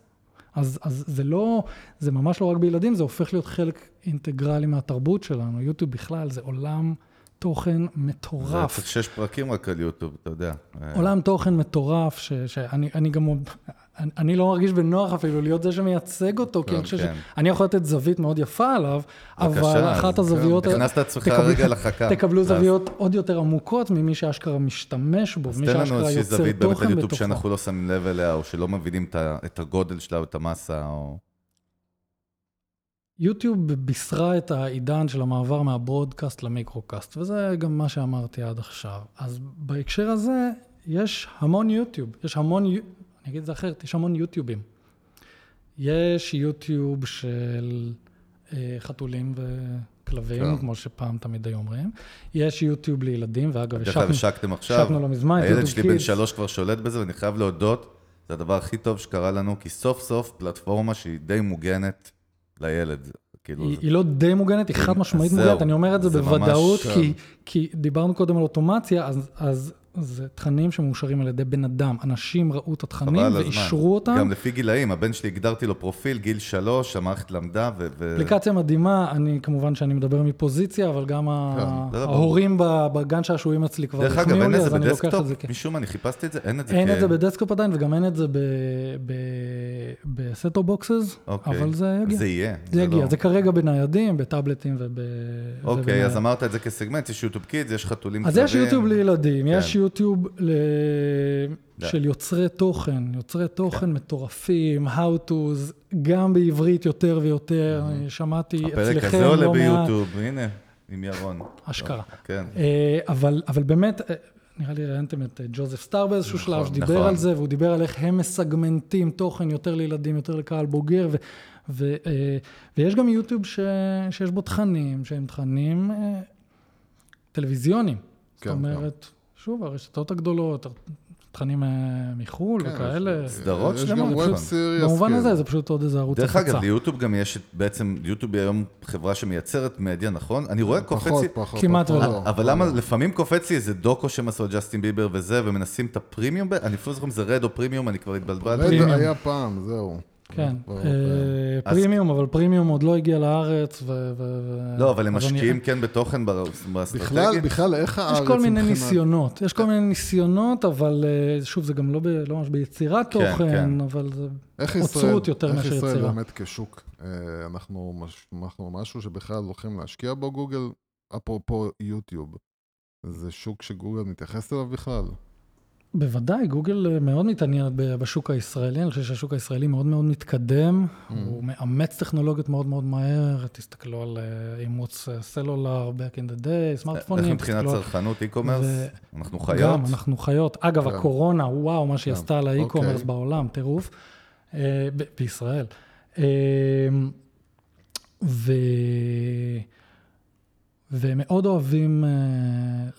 אז, אז זה לא, זה ממש לא רק בילדים, זה הופך להיות חלק אינטגרלי מהתרבות שלנו. יוטיוב בכלל זה עולם תוכן זה מטורף. צריך שש פרקים רק על יוטיוב, אתה יודע. עולם תוכן מטורף, ש, שאני אני גם, אני, לא מרגיש בנוח אפילו להיות זה שמייצג אותו, כי כן, אני חושב כן. שאני יכול לתת זווית מאוד יפה עליו, אבל אחת אז הזוויות... כן, הכנסת את עצמך רגע לחכה. תקבלו זוויות עוד יותר עמוקות ממי שאשכרה משתמש בו, אז מי תן לנו שאשכרה איזושהי יוצר זווית באמת על תוכן יוטיוב בתוכו. שאנחנו לא שמים לב אליה, או שלא מבינים את הגודל שלה או את המסה, או... יוטיוב בישרה את העידן של המעבר מהברודקאסט למיקרוקאסט, וזה גם מה שאמרתי עד עכשיו. אז בהקשר הזה, יש המון יוטיוב, יש המון, אני אגיד את זה אחרת, יש המון יוטיובים. יש יוטיוב של אה, חתולים וכלבים, כן. כמו שפעם תמיד היו אומרים. יש יוטיוב לילדים, ואגב, בדרך כלל השקתם עכשיו. השקנו לא מזמן, הילד שלי בן. שלוש כבר שולט בזה, ואני חייב להודות, זה הדבר הכי טוב שקרה לנו, כי סוף סוף פלטפורמה שהיא די מוגנת לילד. כאילו, היא, זה- היא לא די מוגנת, היא חד משמעית זהו, מוגנת, אני אומר את זה זה ממש- בוודאות, כן. כי, כי דיברנו קודם על אוטומציה, אז, אז זה תכנים שמאושרים על ידי בן אדם. אנשים ראו את התכנים. ואישרו אותם. גם לפי גילאים, הבן שלי, הגדרתי לו פרופיל, גיל שלוש, המערכת למדה, ו... אפליקציה מדהימה, אני כמובן שאני מדבר מפוזיציה, אבל גם ברור. ההורים בגן שעשועים אצלי כבר החמיאו אין לי, אז אני לוקח? את זה. משום מה, אני חיפשתי את זה, אין את זה אין כ- את זה בדסקטופ עדיין, וגם אין את זה ב set-top boxes, אוקיי. אבל זה יגיע. זה יהיה. זה יגיע, לא- זה כרגע בניידים, בטאבלטים וב... אוקיי. אז אמרת את זה כסגמנט, יש YouTube Kids, יש חתולים אז. יש יוטיוב לילדים, כן. יש יוטיוב ל... כן. של יוצרי תוכן, יוצרי תוכן מטורפים, How to's, גם בעברית יותר ויותר, שמעתי הפרק אצלכם הזה עולה לא מעט, ביוטיוב, הנה, עם ירון. אשכרה. כן. אה, אבל, אבל באמת, אה, נראה לי ראיינתם את אה, ג'וזף סטאר באיזשהו שלב, שדיבר נכון. על זה, והוא דיבר על איך הם מסגמנטים תוכן יותר לילדים, יותר לקהל בוגר, ו, ו, אה, ויש גם יוטיוב ש, שיש בו תכנים, שהם תכנים אה, טלוויזיוניים. זאת כן, אומרת, שוב, הרשתות הגדולות, תכנים אה, מחו"ל כן, וכאלה. סדרות יש שלמות, גם נכון. ווב סיריוס. במובן כן. הזה זה פשוט עוד איזה ערוץ דרך הפצה. אגב, ליוטיוב גם יש בעצם, יוטיוב היא היום חברה שמייצרת מדיה, נכון? אני רואה קופץ פחות, לי... פחות. כמעט פחות, ולא. לא. אבל למה לפעמים קופץ לי איזה דוקו שהם עשו על ג'סטין ביבר וזה, ומנסים את הפרימיום, אני אפילו לא זוכר אם זה רד או פרימיום, אני כבר התבלבלתי. רד. היה פעם, זהו. כן, אה, אז- פרימיום, אבל פרימיום עוד לא הגיע לארץ. לא, אבל הם משקיעים כן בתוכן בר- בכלל, באסטרטגיה. בכלל, איך הארץ... יש כל מיני ניסיונות, יש כל מיני ניסיונות, אבל אה, שוב, זה גם לא לא ממש ביצירת כן, תוכן, כן. אבל זה איך אוצרות ישראל, יותר איך מאשר ישראל יצירה. באמת כשוק, אה, אנחנו משהו שבכלל הולכים להשקיע בו גוגל, אפרופו יוטיוב. זה שוק שגוגל מתייחס אליו בכלל. בוודאי, גוגל אה, מאוד מתעניינת בשוק הישראלי, אני חושב שהשוק הישראלי מאוד מאוד מתקדם, Mm. הוא מאמץ טכנולוגיות מאוד מאוד מהר, תסתכלו על אה, אימוץ אה, סלולר, back in the day, איך סמארטפונים, מבחינת תסתכלו על- צרכנות, e-commerce? ו- אנחנו חיות? גם, אנחנו חיות. אגב, כן. הקורונה, וואו, מה שהיא כן. עשתה לאי-קומרס אוקיי. בעולם, טירוף, ב- בישראל. ו... והם מאוד אוהבים אה,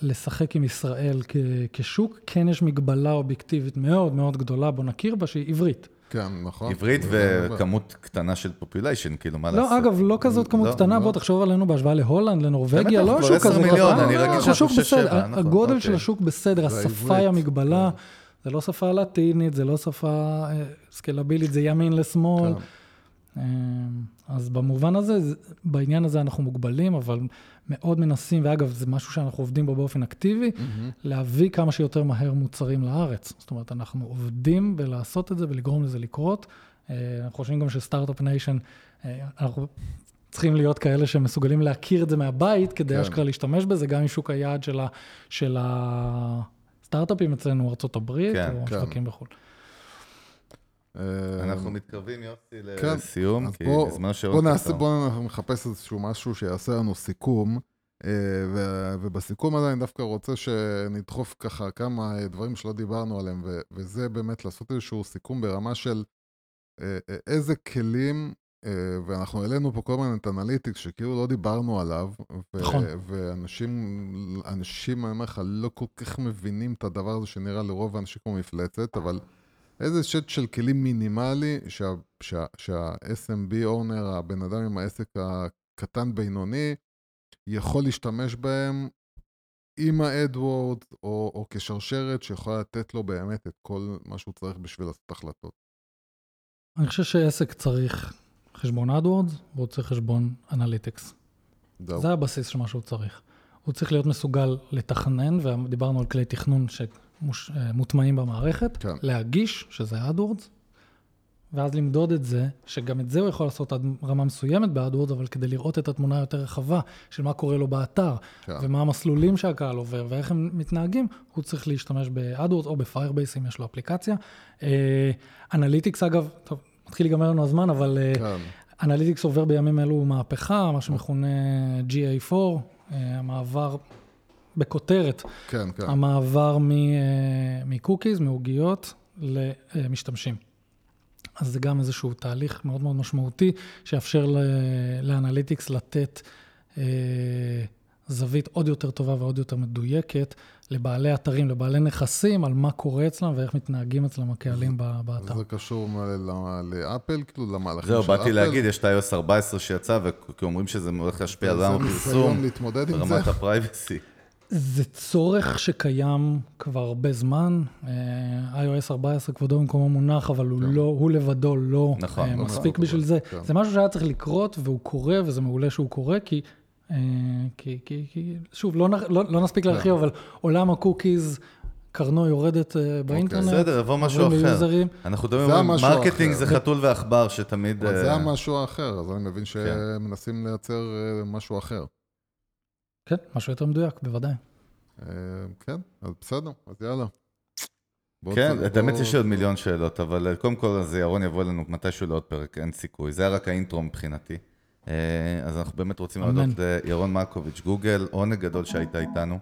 לשחק עם ישראל כ- כשוק. כן יש מגבלה אובייקטיבית מאוד מאוד גדולה, בוא נכיר בה, שהיא עברית. כן, נכון. עברית וכמות קטנה של פופוליישן, כאילו, מה לעשות? לא, אגב, לא כזאת כמות לא, קטנה, לא. בוא תחשוב עלינו בהשוואה להולנד, לנורבגיה, לא כבר שוק 10 כזה מיליון. אני לא, רגיל אנחנו שאנחנו שבע, נכון, הגודל של אוקיי. השוק בסדר, השפה היא המגבלה, כן. זה לא שפה לטינית, זה לא שפה אה, סקלבילית, זה ימין לשמאל. כן. אה, אז במובן הזה, זה- בעניין הזה אנחנו מוגבלים, אבל מאוד מנסים, ואגב, זה משהו שאנחנו עובדים בו באופן אקטיבי, מהמם. להביא כמה שיותר מהר מוצרים לארץ. זאת אומרת, אנחנו עובדים בלעשות את זה ולגרום לזה לקרות. אה, אנחנו חושבים גם ש startup nation, אה, אנחנו צריכים להיות כאלה שמסוגלים להכיר את זה מהבית, כדי כן. אשכרה להשתמש בזה, גם עם שוק היעד של, ה, של הסטארט-אפים אצלנו, ארה"ב, כן, או כן. בחו"ל. אנחנו מתקרבים, יוסי, כן. לסיום, כי בוא, בזמן שעוד בוא נעשה, קצר. בוא נחפש איזשהו משהו שיעשה לנו סיכום, אה, ו- ובסיכום הזה אני דווקא רוצה שנדחוף ככה כמה אה, דברים שלא דיברנו עליהם, ו- וזה באמת לעשות איזשהו סיכום ברמה של אה, איזה כלים, ואנחנו העלינו פה כל הזמן את אנליטיקס שכאילו לא דיברנו עליו, נכון. ואנשים, אנשים, אני אומר לך, לא כל כך מבינים את הדבר הזה שנראה לרוב האנשים כמו מפלצת, אבל איזה שט של כלים מינימלי שה- שה- שה-SMB אונר, הבן אדם עם העסק הקטן-בינוני, יכול להשתמש בהם עם ה-AdWords או, או כשרשרת שיכולה לתת לו באמת את כל מה שהוא צריך בשביל לעשות החלטות. אני חושב שעסק צריך חשבון AdWords, והוא צריך חשבון אנליטיקס. זה הבסיס של מה שהוא צריך. הוא צריך להיות מסוגל לתכנן, ודיברנו על כלי תכנון שמוטמעים במערכת, כן. להגיש, שזה AdWords, ואז למדוד את זה, שגם את זה הוא יכול לעשות עד רמה מסוימת ב-AdWords, אבל כדי לראות את התמונה היותר רחבה של מה קורה לו באתר, כן. ומה המסלולים שהקהל עובר, ואיך הם מתנהגים, הוא צריך להשתמש ב-AdWords או ב-Firebase אם יש לו אפליקציה. Analytics, אגב, טוב, מתחיל להיגמר לנו הזמן, אבל... אה, כן, Analytics עובר בימים אלו מהפכה, מה שמכונה GA4, אה, המעבר, בכותרת, כן, כן. המעבר מ- אה, מ cookies, מעוגיות, למשתמשים. אז זה גם איזשהו תהליך מאוד מאוד משמעותי, שיאפשר ל- ל Analytics לתת אה, זווית עוד יותר טובה ועוד יותר מדויקת לבעלי אתרים, לבעלי נכסים, על מה קורה אצלם ואיך מתנהגים אצלם הקהלים ב- באתר. זה קשור ל- ל- לאפל, כאילו למהלכים זהו, של אפל. באתי להגיד, יש את ה-iOS 14 שיצא, וכי אומרים שזה הולך להשפיע על זה עולם ניסיון הפרסום, זה. ברמת הפרייבסי. זה צורך שקיים כבר הרבה זמן. אה, iOS 14 כבודו במקומו מונח, אבל הוא, לא, הוא לבדו לא נכון, אה, לא מספיק מספיק בשביל זה. כן. זה משהו שהיה צריך לקרות, והוא קורה, וזה מעולה שהוא קורה, כי, אה, כי, כי, כי שוב, לא, לא, לא נספיק להרחיב, אבל עולם ה cookies, קרנו יורדת אה, באינטרנט. בסדר, יבוא משהו אחר. אנחנו על המשהו marketing. זה חתול ועכבר שתמיד... אבל זה המשהו האחר, אז אני מבין שמנסים לייצר משהו אחר. כן, משהו יותר מדויק, בוודאי. אה, כן, אז בסדר, אז יאללה. כן, האמת יש עוד מיליון שאלות, אבל אה, קודם כל אז ירון יבוא אלינו מתישהו לעוד פרק, אין סיכוי. זה היה רק ה intro מבחינתי. אה, אז אנחנו באמת רוצים. להודות לירון מרקוביץ', גוגל, עונג גדול שהיית איתנו.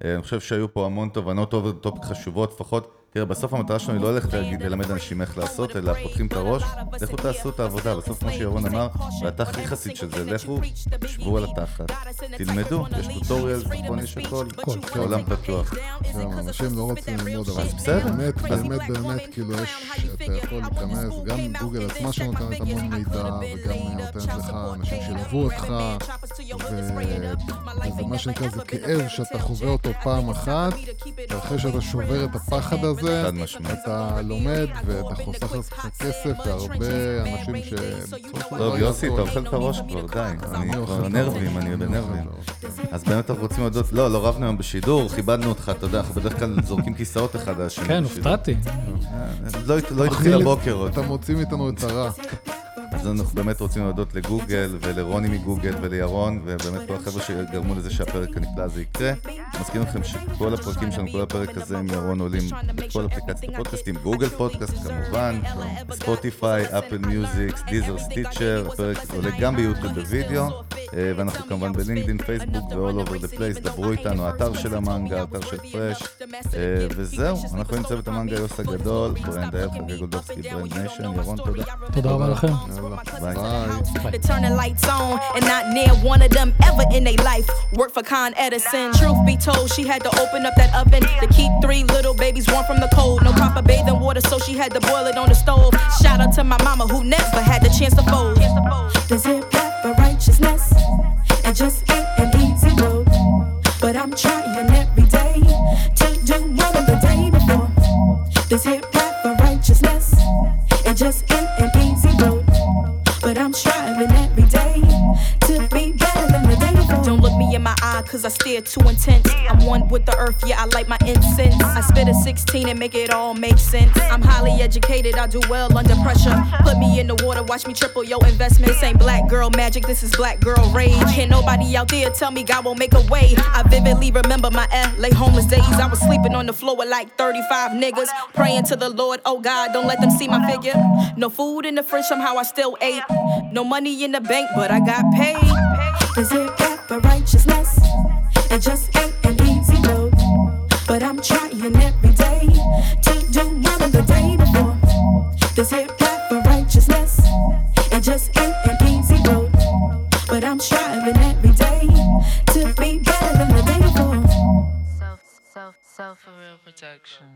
אני חושב שהיו פה המון תובנות טופ חשובות, לפחות, תראה, בסוף המטרה שלנו היא לא ללכת ללמד אנשים איך לעשות, אלא פותחים את הראש, לכו תעשו את העבודה. בסוף, כמו שירון אמר, ואתה הכי חסיד של זה, לכו, שבו על התחת, תלמדו, יש tutorial, נכון, יש הכל, העולם פתוח. כן, אנשים לא רוצים ללמוד, אבל בסדר. באמת, באמת, באמת, כאילו, יש, אתה יכול להיכנס, גם גוגל עצמה שנותנת המון מידע, וגם נותנת לך אנשים שילוו אותך, וזה מה שנקרא, זה כאב שאתה חווה אותו פעם אחת, ואחרי שאתה שובר את הפחד הזה, חד משמעית. אתה לומד ואתה חוסך לעצמך כסף, והרבה אנשים ש... טוב, יוסי, אתה אוכל את הראש כבר, די. אני אוכל כבר את נרבים. אני בנרבים. אז באמת אנחנו רוצים להודות, לא, לא רבנו היום בשידור, כיבדנו אותך, אתה יודע, אנחנו בדרך כלל זורקים כיסאות אחד על השני. כן. הופתעתי. אה, לא לא התחיל הבוקר עוד. אתה מוציא מאיתנו את הרע. אז אנחנו באמת רוצים להודות לגוגל ולרוני מגוגל ולירון, ובאמת כל החבר'ה שגרמו לזה שהפרק הנפלא הזה יקרה. מזכיר לכם שכל הפרקים שלנו, כל הפרק הזה עם ירון עולים בכל אפליקציות הפודקאסטים, Google Podcast כמובן, Spotify, Apple Music, Deezer, Stitcher, הפרק עולה גם ביוטיוב בווידאו, אה, ואנחנו כמובן בלינקדאין, פייסבוק ו-all over the place, דברו איתנו, האתר של המנגל, האתר של פרש, אה, וזהו, אנחנו עם צוות המנגה יוס הגדול, ברנד אייל, חגי גולדובסקי, ברנד ניישן, ירון, תודה. תודה רבה לכם. To turn the lights on, and not near one of them ever in their life. Work for Con Edison. Truth be told, she had to open up that oven to keep three little babies warm from the cold. No proper bathing water, so she had to boil it on the stove. Shout out to my mama who never had the chance to fold. The zip hat righteousness, it just ain't an easy road. But I'm trying every day to do more than the day before. This hip hop for righteousness, it just ain't. Cause I stare too intense. I'm one with the earth, yeah, I light my incense. I spit a 16 and make it all make sense. I'm highly educated, I do well under pressure. Put me in the water, watch me triple your investment. This ain't black girl magic, this is black girl rage. Can't nobody out there tell me God won't make a way. I vividly remember my LA homeless days. I was sleeping on the floor with like 35 niggas. Praying to the Lord, oh God, don't let them see my figure. No food in the fridge, somehow I still ate. No money in the bank, but I got paid. Path for righteousness. It just ain't an easy road. But I'm trying every day to do more than the day before. This here path for righteousness. It just ain't an easy road. But I'm striving every day to be better than the day before. Self, self, self for real protection.